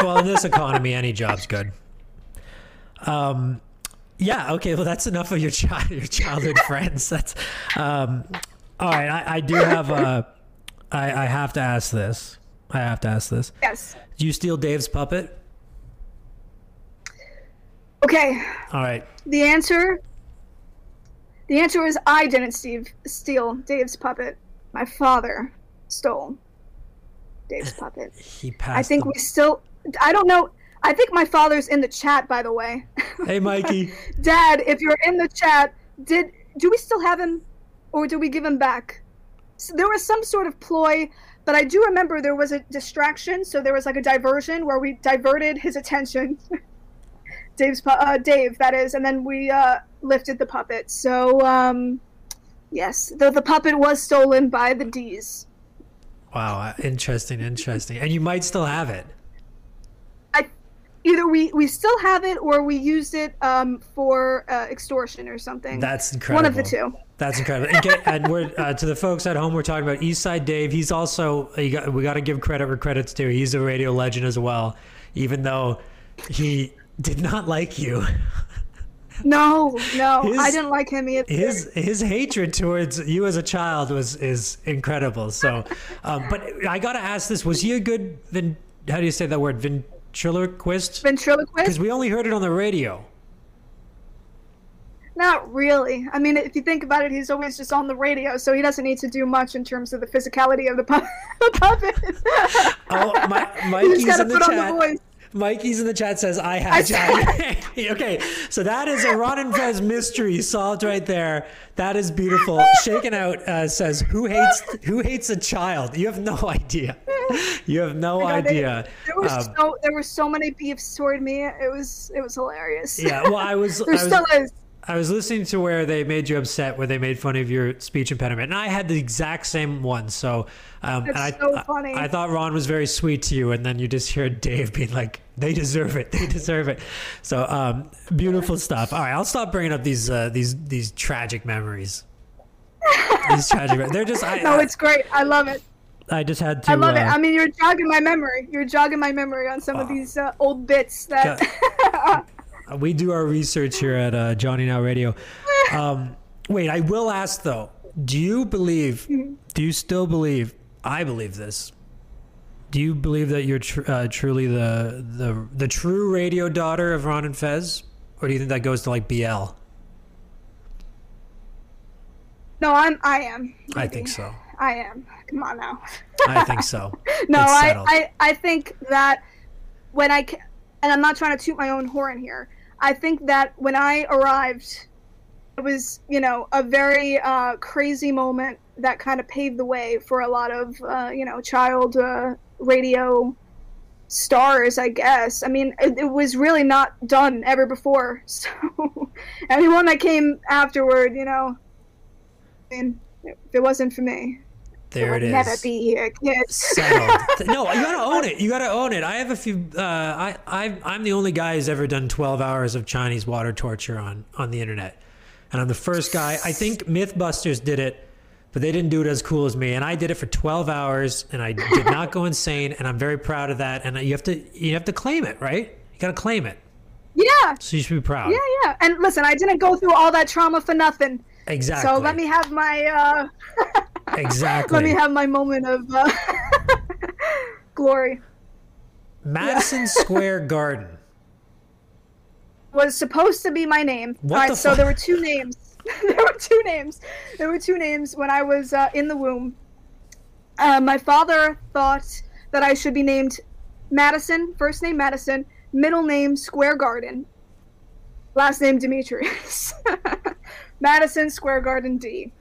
Well, in this economy, any job's good. Um, yeah. Okay. Well, that's enough of your child, (laughs) your childhood friends. That's um, all right. I, I do have a. I, I have to ask this. I have to ask this. Yes. Do you steal Dave's puppet? Okay. All right. The answer. The answer is I didn't Steve steal Dave's puppet. My father stole Dave's puppet. He passed. I think the- we still. I don't know. I think my father's in the chat, by the way. Hey, Mikey. (laughs) Dad, if you're in the chat, did do we still have him, or do we give him back? So there was some sort of ploy, but I do remember there was a distraction. So there was like a diversion where we diverted his attention. (laughs) Dave's pu- uh, Dave, that is, and then we uh, lifted the puppet. So um, yes, the the puppet was stolen by the D's. Wow. Interesting. Interesting. And you might still have it. Either we we still have it or we used it um, for uh, extortion or something. That's incredible. One of the two. That's incredible. And, we're uh, to the folks at home. We're talking about Eastside Dave. He's also you got, we got to give credit where credit's due. He's a radio legend as well, even though he did not like you. No, no, His- I didn't like him either. His his hatred towards you as a child was is incredible. So, um, but I got to ask this: Was he a good? Vin, how do you say that word? Ventriloquist? Because we only heard it on the radio. Not really. I mean, if you think about it, he's always just on the radio, so he doesn't need to do much in terms of the physicality of the, pu- (laughs) the puppet. Oh, my, (laughs) Mikey's in the put on the chat. voice. Mikey's in the chat says I said- (laughs) okay, so that is a Ron and Fez mystery solved right there. That is beautiful. Shaken out uh, says who hates who hates a child? You have no (laughs) idea. You have no God, they- idea. There were Um, so there were so many beefs toward me. It was it was hilarious. yeah, well, I was (laughs) I was, still is. I was listening to where they made you upset, where they made fun of your speech impediment, and I had the exact same one. So, um, and I, so I- I thought Ron was very sweet to you, and then you just hear Dave being like, "They deserve it. (laughs) They deserve it." So, um, beautiful stuff. All right, I'll stop bringing up these uh, these these tragic memories. these tragic. They're just. I, No, it's great. I love it. I just had to. I love it. uh, I mean, you're jogging my memory. You're jogging my memory on some of these uh, old bits that. (laughs) we do our research here at uh, Johnny Now Radio. Um, wait, I will ask though. Do you believe? Do you still believe? I believe this. Do you believe that you're tr- uh, truly the the the true radio daughter of Ron and Fez, or do you think that goes to like BL? no, I'm. I am. I think so. I am. Come on now. I think so. (laughs) no, I. I, I think that when I, and I'm not trying to toot my own horn here. I think that when I arrived, it was you know a very uh, crazy moment that kind of paved the way for a lot of uh, you know child uh, radio stars. I guess. I mean, it, it was really not done ever before. (laughs) So anyone that came afterward, you know, I mean, if it wasn't for me, There would it is. never be here, kids. (laughs) no, you gotta own it. You gotta own it. I have a few. Uh, I, I I'm the only guy who's ever done 12 hours of Chinese water torture on on the internet, and I'm the first guy. I think MythBusters did it, but they didn't do it as cool as me. And I did it for 12 hours, and I did (laughs) not go insane. And I'm very proud of that. And you have to you have to claim it, right? You gotta claim it. Yeah, So you should be proud. yeah, yeah. And listen, I didn't go through all that trauma for nothing. Exactly. So let me have my uh, (laughs) exactly. let me have my moment of uh, (laughs) glory. Madison Square Garden. Was supposed to be my name. What all right, the so there were two names. (laughs) there were two names. There were two names when I was uh, in the womb. Uh, my father thought that I should be named Madison, first name Madison, middle name Square Garden, last name Demetrius. (laughs) Madison Square Garden D.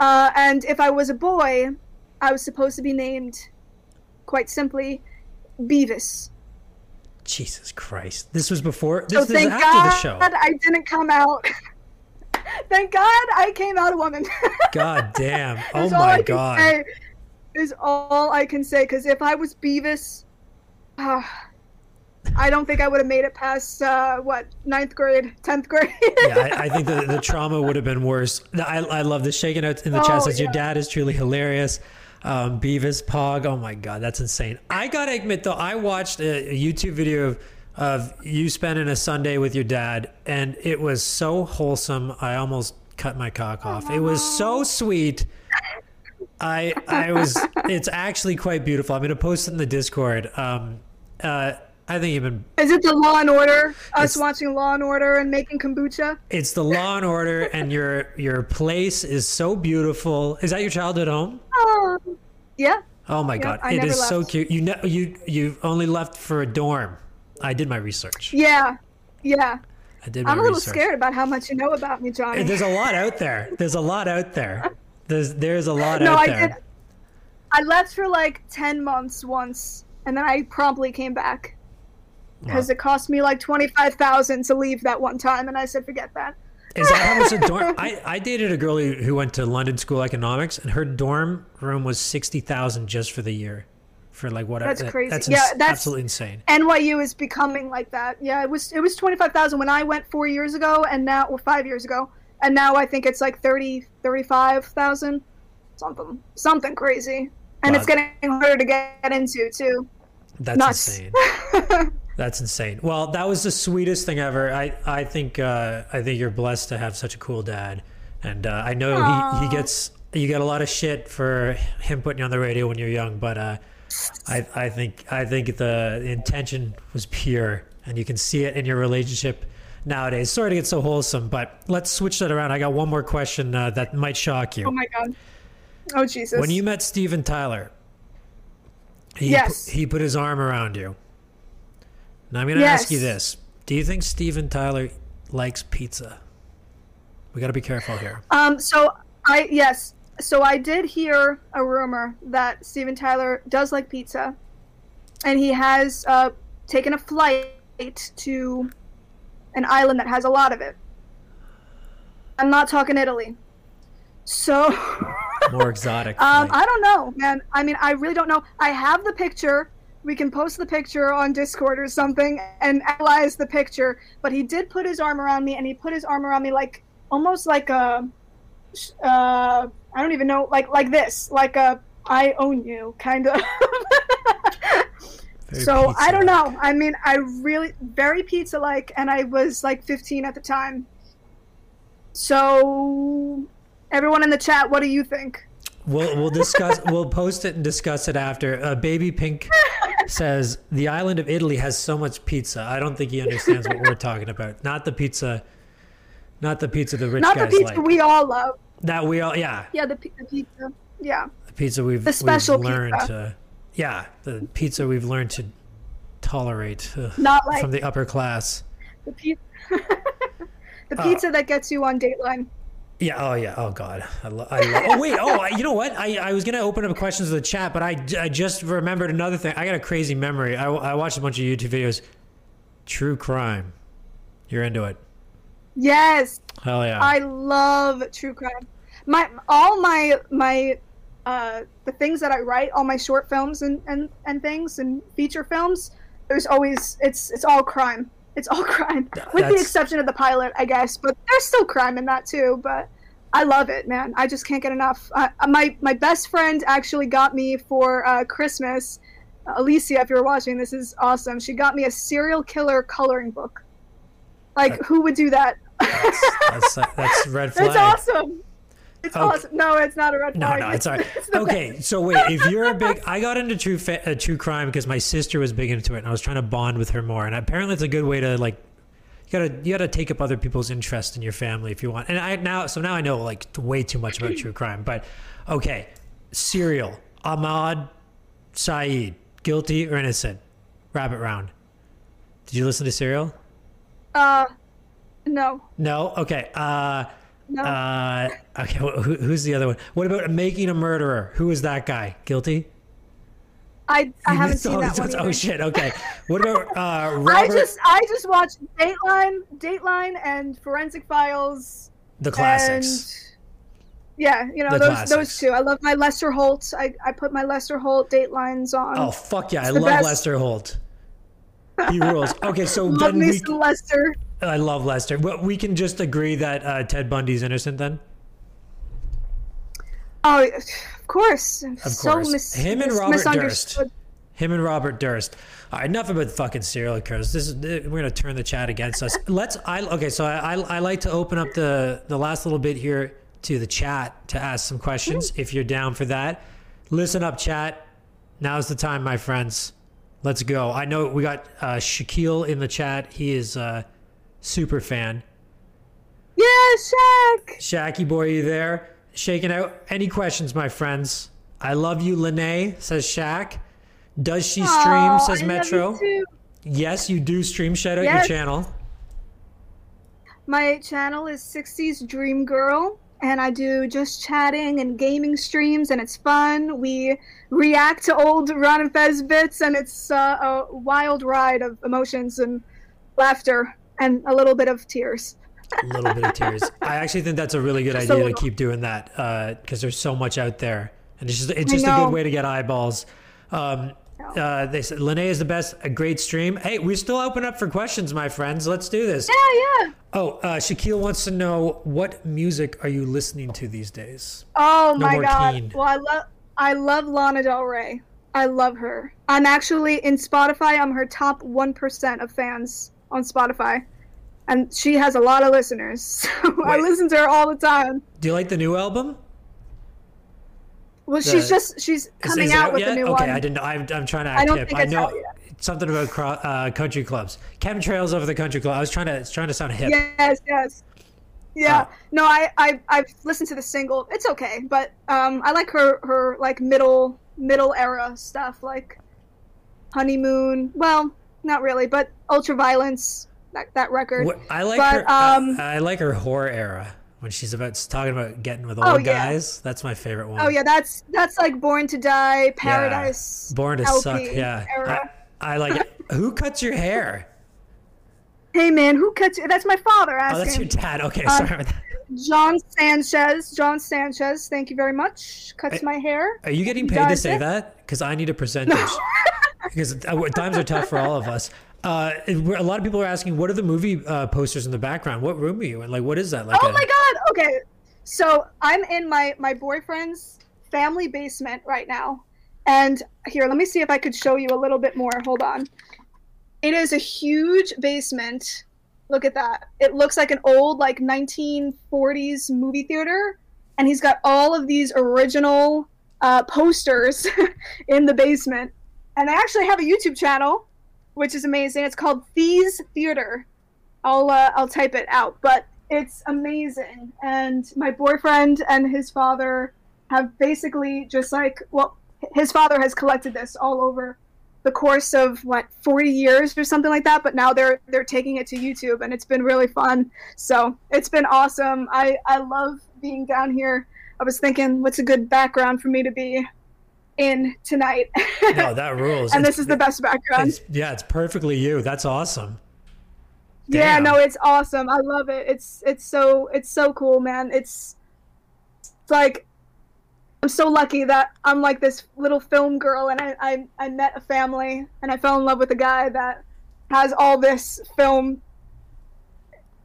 Uh, and if I was a boy, I was supposed to be named, quite simply, Beavis. Jesus Christ! This was before. This, So this is thank after God the show. I didn't come out. (laughs) (laughs) thank God I came out a woman. (laughs) God damn! Oh Is all I my God! say. Is all I can say because if I was Beavis, uh, I don't think I would have made it past uh, what ninth grade, tenth grade. yeah, I, I think the, (laughs) the trauma would have been worse. I, I love the shaking out in the chat Oh, says your dad is truly hilarious. Um, Beavis Pog, oh my god, that's insane. I gotta admit though, I watched a, a YouTube video of, of you spending a Sunday with your dad, and it was so wholesome. I almost cut my cock off. It was so sweet. I I was. It's actually quite beautiful. I'm gonna post it in the Discord. Um, uh, I think even Is it the Law and Order? Us watching Law and Order and making kombucha? It's the Law and Order, and your your place is so beautiful. Is that your childhood home? Oh, yeah. Oh my Yeah, god, I it is so cute. You know, you you only left for a dorm. I did my research. Yeah, yeah. I did my I'm a little research. scared about how much you know about me, Johnny. There's a lot out there. There's a lot out there. There's there's a lot no, out I there. did. I left for like ten months once, and then I promptly came back because Wow. it cost me like twenty five thousand to leave that one time, and I said, forget that. Is that how much a dorm? (laughs) I, I dated a girl who who went to London School of Economics, and her dorm room was sixty thousand just for the year, for like what? That's that- crazy. That's, Yeah, ins- that's- absolutely insane. NYU is becoming like that. Yeah, it was it was twenty five thousand when I went four years ago, and now or five years ago, and now I think it's like 30, 35,000. something something crazy, and it's getting harder to get into too. That's Nuts. insane. (laughs) That's insane. Well, that was the sweetest thing ever. I I think uh, I think you're blessed to have such a cool dad, and uh, I know he, he gets you get a lot of shit for him putting you on the radio when you're young, but uh, I I think I think the intention was pure, and you can see it in your relationship nowadays. Sorry to get so wholesome, but let's switch that around. I got one more question uh, that might shock you. oh my god. Oh Jesus. When you met Steven Tyler, he Yes. pu- he put his arm around you. Now I'm going to ask you this: Do you think Steven Tyler likes pizza? We got to be careful here. Um, so I yes, so I did hear a rumor that Steven Tyler does like pizza, and he has uh, taken a flight to an island that has a lot of it. I'm not talking Italy. So, (laughs) More exotic. um. I don't know, man. I mean, I really don't know. I have the picture. We can post the picture on Discord or something and analyze the picture. But he did put his arm around me, and he put his arm around me like almost like a, uh, I don't even know, like like this, like a I own you kind of. So I don't know. I mean, I really very pizza like, and I was like 15 at the time. So, everyone in the chat, what do you think? We'll we'll discuss. (laughs) we'll post it and discuss it after. Uh, Baby Pink says the island of Italy has so much pizza. I don't think he understands what we're talking about. Not the pizza. Not the pizza the rich Not the pizza like. we all love. That we all yeah. Yeah, the, the pizza. Yeah. the pizza we've, The special we've learned pizza. to yeah the pizza we've learned to tolerate uh, Not like from the upper class the pizza. (laughs) the Uh, pizza that gets you on Dateline. yeah oh yeah oh god i, lo- I lo- oh wait oh I- you know what I, I was gonna open up questions to the chat but I, I just remembered another thing i got a crazy memory I, I watched a bunch of youtube videos true crime you're into it Yes, hell yeah I love true crime. My all my my uh the things that I write, all my short films and and and things and feature films, there's always it's it's all crime. It's all (laughs) crime, with the exception of the pilot, I guess. But there's still crime in that too. But I love it, man. I just can't get enough. Uh, my my best friend actually got me for uh, Christmas. Alicia, if you're watching, this is awesome. She got me a serial killer coloring book. Like, who would do that? that's (laughs) that's red flag That's awesome. It's Okay. awesome. No, it's not a red No, flag. no, it's all right. (laughs) the Okay, so wait, if you're a (laughs) big, I got into true fa- uh, true crime because my sister was big into it, and I was trying to bond with her more. And apparently, it's a good way to like you gotta you gotta take up other people's interest in your family if you want. And I now so now I know like way too much about true crime. But okay, serial Adnan Syed, guilty or innocent? Rabbit round. Did you listen to Serial? Uh, no, No. Okay. Uh, no. uh, okay. wh- Who, who's the other one? What about making a murderer? Who is that guy? Guilty? I I You haven't seen that one. either. Oh shit. Okay. What about uh, (laughs) I just I just watched Dateline, Dateline, and Forensic Files, the classics. yeah, you know The those classics. those two. I love my Lester Holt. I, I put my Lester Holt Datelines on. Oh fuck yeah! I love best. Lester Holt. He (laughs) rules. Okay, so love then me we. some Lester. I love Lester. Well, we can just agree that uh, Ted Bundy's innocent then. Oh, of course. Of so course. mis- Him and Robert Durst. Him and Robert Durst. All right, enough about fucking serial killers. This is we're gonna turn the chat against us. (laughs) Let's. I okay. So I, I I like to open up the the last little bit here to the chat to ask some questions. If you're down for that, listen up, chat. Now's the time, my friends. Let's go. I know we got uh, Shaquille in the chat. He is a super fan. Yeah, Shaq. Shacky boy, you there? Shaking out. Any questions, my friends? I love you, Lene, says Shaq. Does she stream, Aw, says I you Metro? too. Yes, you do stream. Shout out Yes. your channel. My channel is 60s Dream Girl, and I do just chatting and gaming streams, and it's fun. We react to old Ron and Fez bits, and it's uh, a wild ride of emotions and laughter and a little bit of tears. A little bit of tears. I actually think that's a really good (laughs) Just idea to keep doing that because there's so much out there, and it's just it's just a good way to get eyeballs. Um, uh, they said Lene is the best. A great stream. Hey, we still open up for questions, my friends. Let's do this. Yeah, yeah. Oh, uh, Shaquille wants to know what music are you listening to these days? Oh No my god. Keen. Well, I love I love Lana Del Rey. I love her. I'm actually in Spotify. I'm her top one percent of fans on Spotify, and she has a lot of listeners. (laughs) So I listen to her all the time. Do you like the new album? Well, she's just she's coming it out with yet? a new okay, one. Okay, I didn't. know. I'm, I'm trying to I don't hip. think I know out something about cro- uh, country clubs. Chemtrails over the country club. I was trying to it's trying to sound hip. Yes, yes. Yeah. Oh. No, I, I I've listened to the single. It's okay, but um, I like her her like middle middle era stuff like honeymoon. Well, not really, but ultraviolence. That that record. I like But, her. um, I like her horror era when she's about talking about getting with old Oh, yeah. guys. That's my favorite one. Oh yeah, that's that's like Born to Die, Paradise. Born to LP suck. Yeah. Era. I, I like it. (laughs) Who cuts your hair? Hey man, who cuts? That's my father Oh, that's your dad. Okay, Uh, sorry. about that. John Sanchez. John Sanchez. Thank you very much. Cuts Hey, my hair. Are you getting paid to say it. that? Because I need a percentage. (laughs) because uh, times are tough for all of us. Uh, a lot of people are asking, what are the movie uh, posters in the background? What room are you in? Like, what is that? Like oh a- my god. Okay. So I'm in my my boyfriend's family basement right now, and here, let me see if I could show you a little bit more. Hold on. It is a huge basement. Look at that. It looks like an old like 1940s movie theater, and he's got all of these original uh, posters (laughs) in the basement. And I actually have a YouTube channel, which is amazing. It's called Fees Theater. I'll uh, I'll type it out, but it's amazing. And my boyfriend and his father have basically just like well, his father has collected this all over the course of what 40 years or something like that. But now they're they're taking it to YouTube, and it's been really fun. So it's been awesome. I I love being down here. I was thinking, what's a good background for me to be in tonight? No, that (laughs) rules. and It's- this is the best background. it's- yeah, it's perfectly you. That's awesome. Yeah, no, it's awesome. I love it. It's it's so it's so cool, man. It's it's like I'm so lucky that I'm like this little film girl and I, I I met a family and I fell in love with a guy that has all this film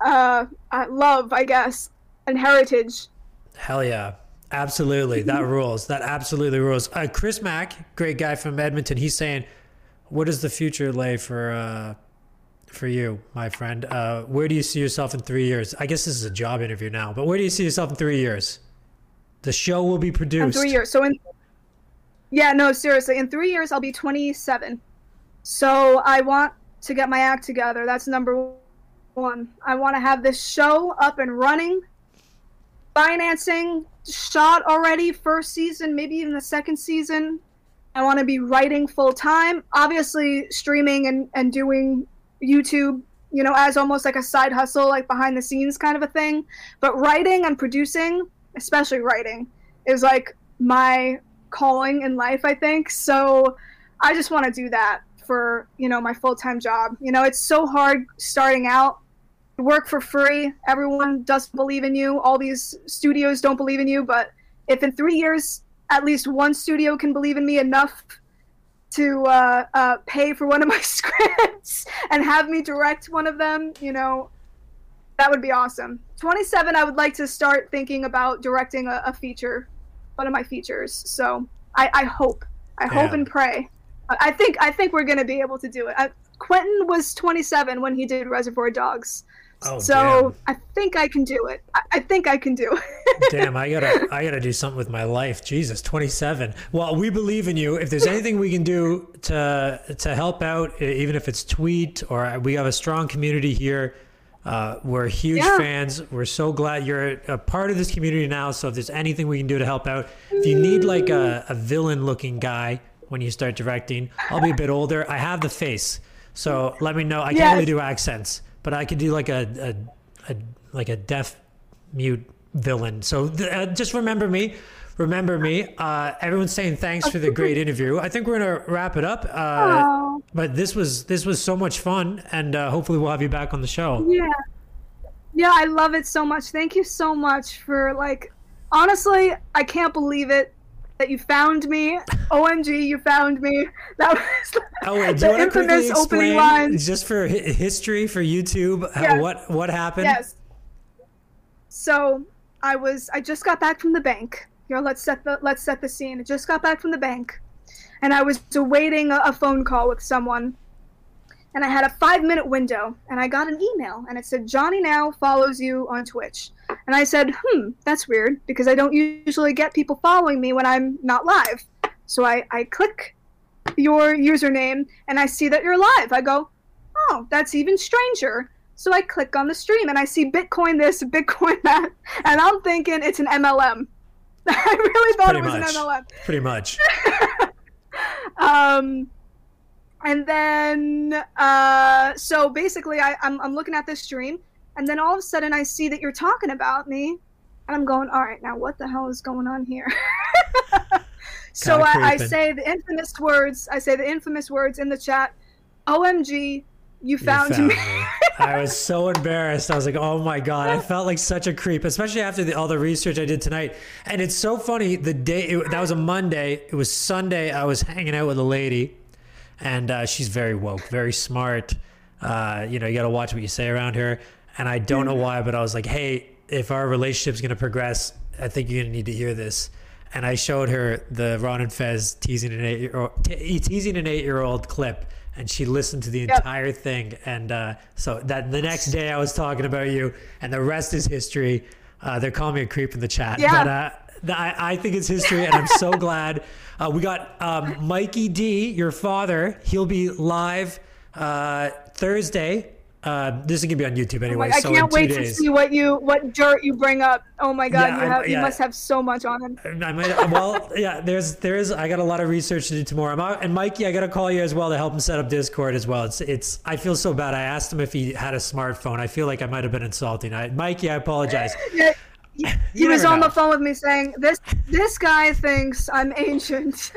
uh, uh love, I guess, and heritage. Hell yeah. Absolutely. That rules. That absolutely rules. Uh, Chris Mack, great guy from Edmonton, he's saying, what does the future lay for uh, for you, my friend? Uh, where do you see yourself in three years? I guess this is a job interview now, but where do you see yourself in three years? The show will be In produced. three years. So in Yeah, no, seriously. In three years I'll be twenty seven. So I want to get my act together. That's number one. I want to have this show up and running. Financing shot already, first season, maybe even the second season. I want to be writing full time. Obviously, streaming and, and doing YouTube, you know, as almost like a side hustle, like behind the scenes kind of a thing. But writing and producing, especially writing, is like my calling in life, I think. So I just want to do that for, you know, my full time job. You know, it's so hard starting out. You work for free. Everyone doesn't believe in you. All these studios don't believe in you. But if in three years, at least one studio can believe in me enough to uh, uh, pay for one of my (laughs) scripts and have me direct one of them, you know, that would be awesome. 27, I would like to start thinking about directing a, a feature, one of my features. So I, I hope, I yeah. hope and pray. I think I think we're gonna be able to do it. I, Quentin was 27 when he did Reservoir Dogs. Oh, so damn. I think I can do it. I, I think I can do it. (laughs) damn, I gotta I gotta do something with my life. Jesus, 27. Well, we believe in you. If there's anything we can do to to help out, even if it's tweet or we have a strong community here. Uh, we're huge yeah. fans. We're so glad you're a part of this community now. So if there's anything we can do to help out, if you need like a, a villain looking guy when you start directing, I'll be a bit older. I have the face. So let me know. I can't really do accents but I could do like a, a, a like a deaf mute villain. So uh, just remember me. Remember me. Uh, everyone's saying thanks for the great (laughs) interview. I think we're gonna wrap it up. Uh, but this was this was so much fun, and uh, hopefully we'll have you back on the show. Yeah, yeah, I love it so much. Thank you so much for like. Honestly, I can't believe it that you found me. OMG, you found me. That was oh, wait, the you infamous opening line. Just for history for YouTube, yes. what what happened? Yes. So I was I just got back from the bank. Here, let's set the let's set the scene. I just got back from the bank, and I was awaiting a, a phone call with someone and I had a five minute window, and I got an email, and it said Johnny now follows you on Twitch. And I said, hmm, that's weird because I don't usually get people following me when I'm not live. So I, I click your username and I see that you're live. I go, oh, that's even stranger. So I click on the stream and I see Bitcoin this, (laughs) Bitcoin that, and I'm thinking it's an MLM. (laughs) I really thought Pretty it was much. an MLM. Pretty much. (laughs) um, and then uh, so basically I, I'm, I'm looking at this stream and then all of a sudden i see that you're talking about me and i'm going all right now what the hell is going on here (laughs) so I, I, say the infamous words i say the infamous words in the chat omg you found, you found me. (laughs) I was so embarrassed. I was like, "Oh my god!" I felt like such a creep, especially after the, all the research I did tonight. And it's so funny. The day it, that was a Monday. It was Sunday. I was hanging out with a lady and uh, she's very woke, very smart. Uh, you know, you got to watch what you say around her. And I don't know why, but I was like, hey, if our relationship's gonna progress, I think you're gonna need to hear this. And I showed her the Ron and Fez teasing an eight year old teasing an eight year old clip, and she listened to the yep. entire thing. And uh, so that the next day I was talking about you, and the rest is history. Uh, they're calling me a creep in the chat, yeah. but uh, I, I think it's history, and I'm so (laughs) glad uh, we got um, Mikey D, your father. He'll be live uh, Thursday. Uh, this is gonna be on YouTube anyway. Oh I so can't wait days. to see what you what dirt you bring up. Oh my god, yeah, you, have, yeah. you must have so much on him. I might, well, yeah. There's there's I got a lot of research to do tomorrow. Out, and Mikey, I gotta call you as well to help him set up Discord as well. It's it's. I feel so bad. I asked him if he had a smartphone. I feel like I might have been insulting. I, Mikey, I apologize. (laughs) yeah, (laughs) he was on know. the phone with me saying, "This this guy thinks I'm ancient."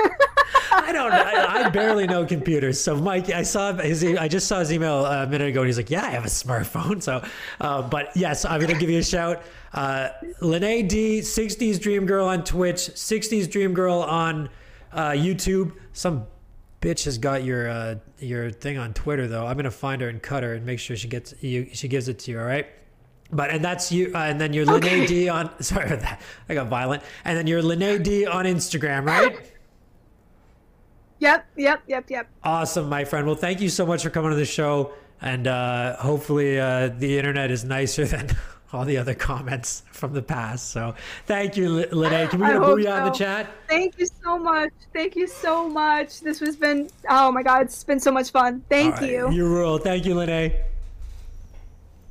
I don't. I, I, barely know (laughs) computers, so Mike, I saw his. I just saw his email a minute ago, and he's like, "Yeah, I have a smartphone." So, uh, but yes, I'm gonna give you a shout. Uh, Lene D, 60s Dream Girl on Twitch, 60s Dream Girl on uh, YouTube. Some bitch has got your uh, your thing on Twitter though. I'm gonna find her and cut her and make sure she gets you. She gives it to you. All right. But and that's you, uh, and then you're okay. Lene D on. (laughs) Sorry, that I got violent. And then you're Lene D on Instagram, right? (laughs) Yep, yep, yep, yep. Awesome, my friend. Well, thank you so much for coming to the show, and uh, hopefully uh, the internet is nicer (laughs) than all the other comments from the past. So thank you, Lene. Can we get a booyah so. in the chat? Thank you so much. Thank you so much. This has been oh my god, it's been so much fun. Thank right. you. You rule. Thank you, Lene.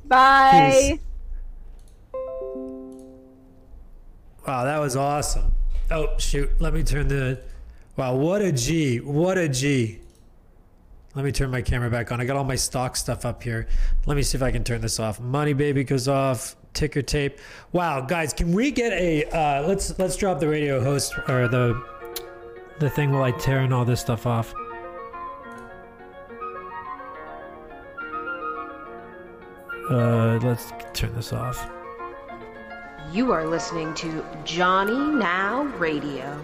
Bye. Peace. Wow, that was awesome. Oh shoot, let me turn the. Wow, what a G! What a G! Let me turn my camera back on. I got all my stock stuff up here. Let me see if I can turn this off. Money baby goes off. Ticker tape. Wow, guys, can we get a? Uh, let's let's drop the radio host or the the thing while I tearing all this stuff off. Uh, let's turn this off. You are listening to Johnny Now Radio.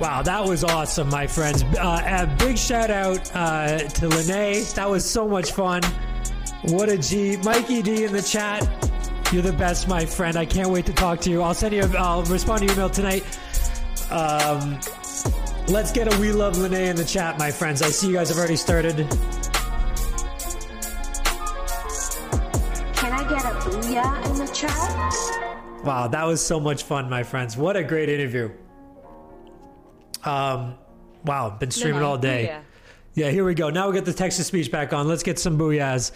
Wow, that was awesome, my friends. Uh, a big shout out uh, to Lene. That was so much fun. What a G. Mikey D in the chat. You're the best, my friend. I can't wait to talk to you. I'll send you. A, I'll respond to your email tonight. Um, let's get a We Love Lene in the chat, my friends. I see you guys have already started. Chat? Wow, that was so much fun, my friends. What a great interview. Um, wow, been streaming all day. Yeah, here we go. Now we get the text to speech back on. Let's get some booyahs.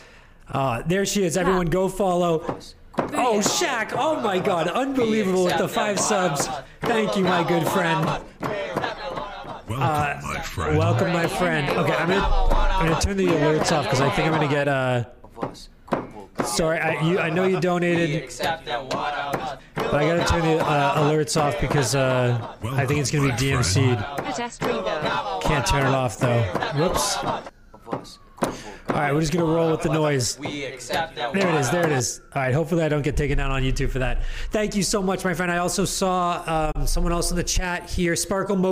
Uh, there she is. Everyone go follow. Oh, Shaq. Oh, my God. Unbelievable with the five subs. Thank you, my good friend. Welcome, my friend. Welcome, my friend. Okay, I'm gonna, I'm gonna turn the alerts off because I think I'm gonna get uh. Sorry, I you, I know you donated, but I gotta turn the uh, alerts off because uh, I think it's gonna be DMC'd. Can't turn it off though. Whoops. All right, we're just gonna roll with the noise. There it is. There it is. All right. Hopefully, I don't get taken down on YouTube for that. Thank you so much, my friend. I also saw um, someone else in the chat here. Sparkle Mo.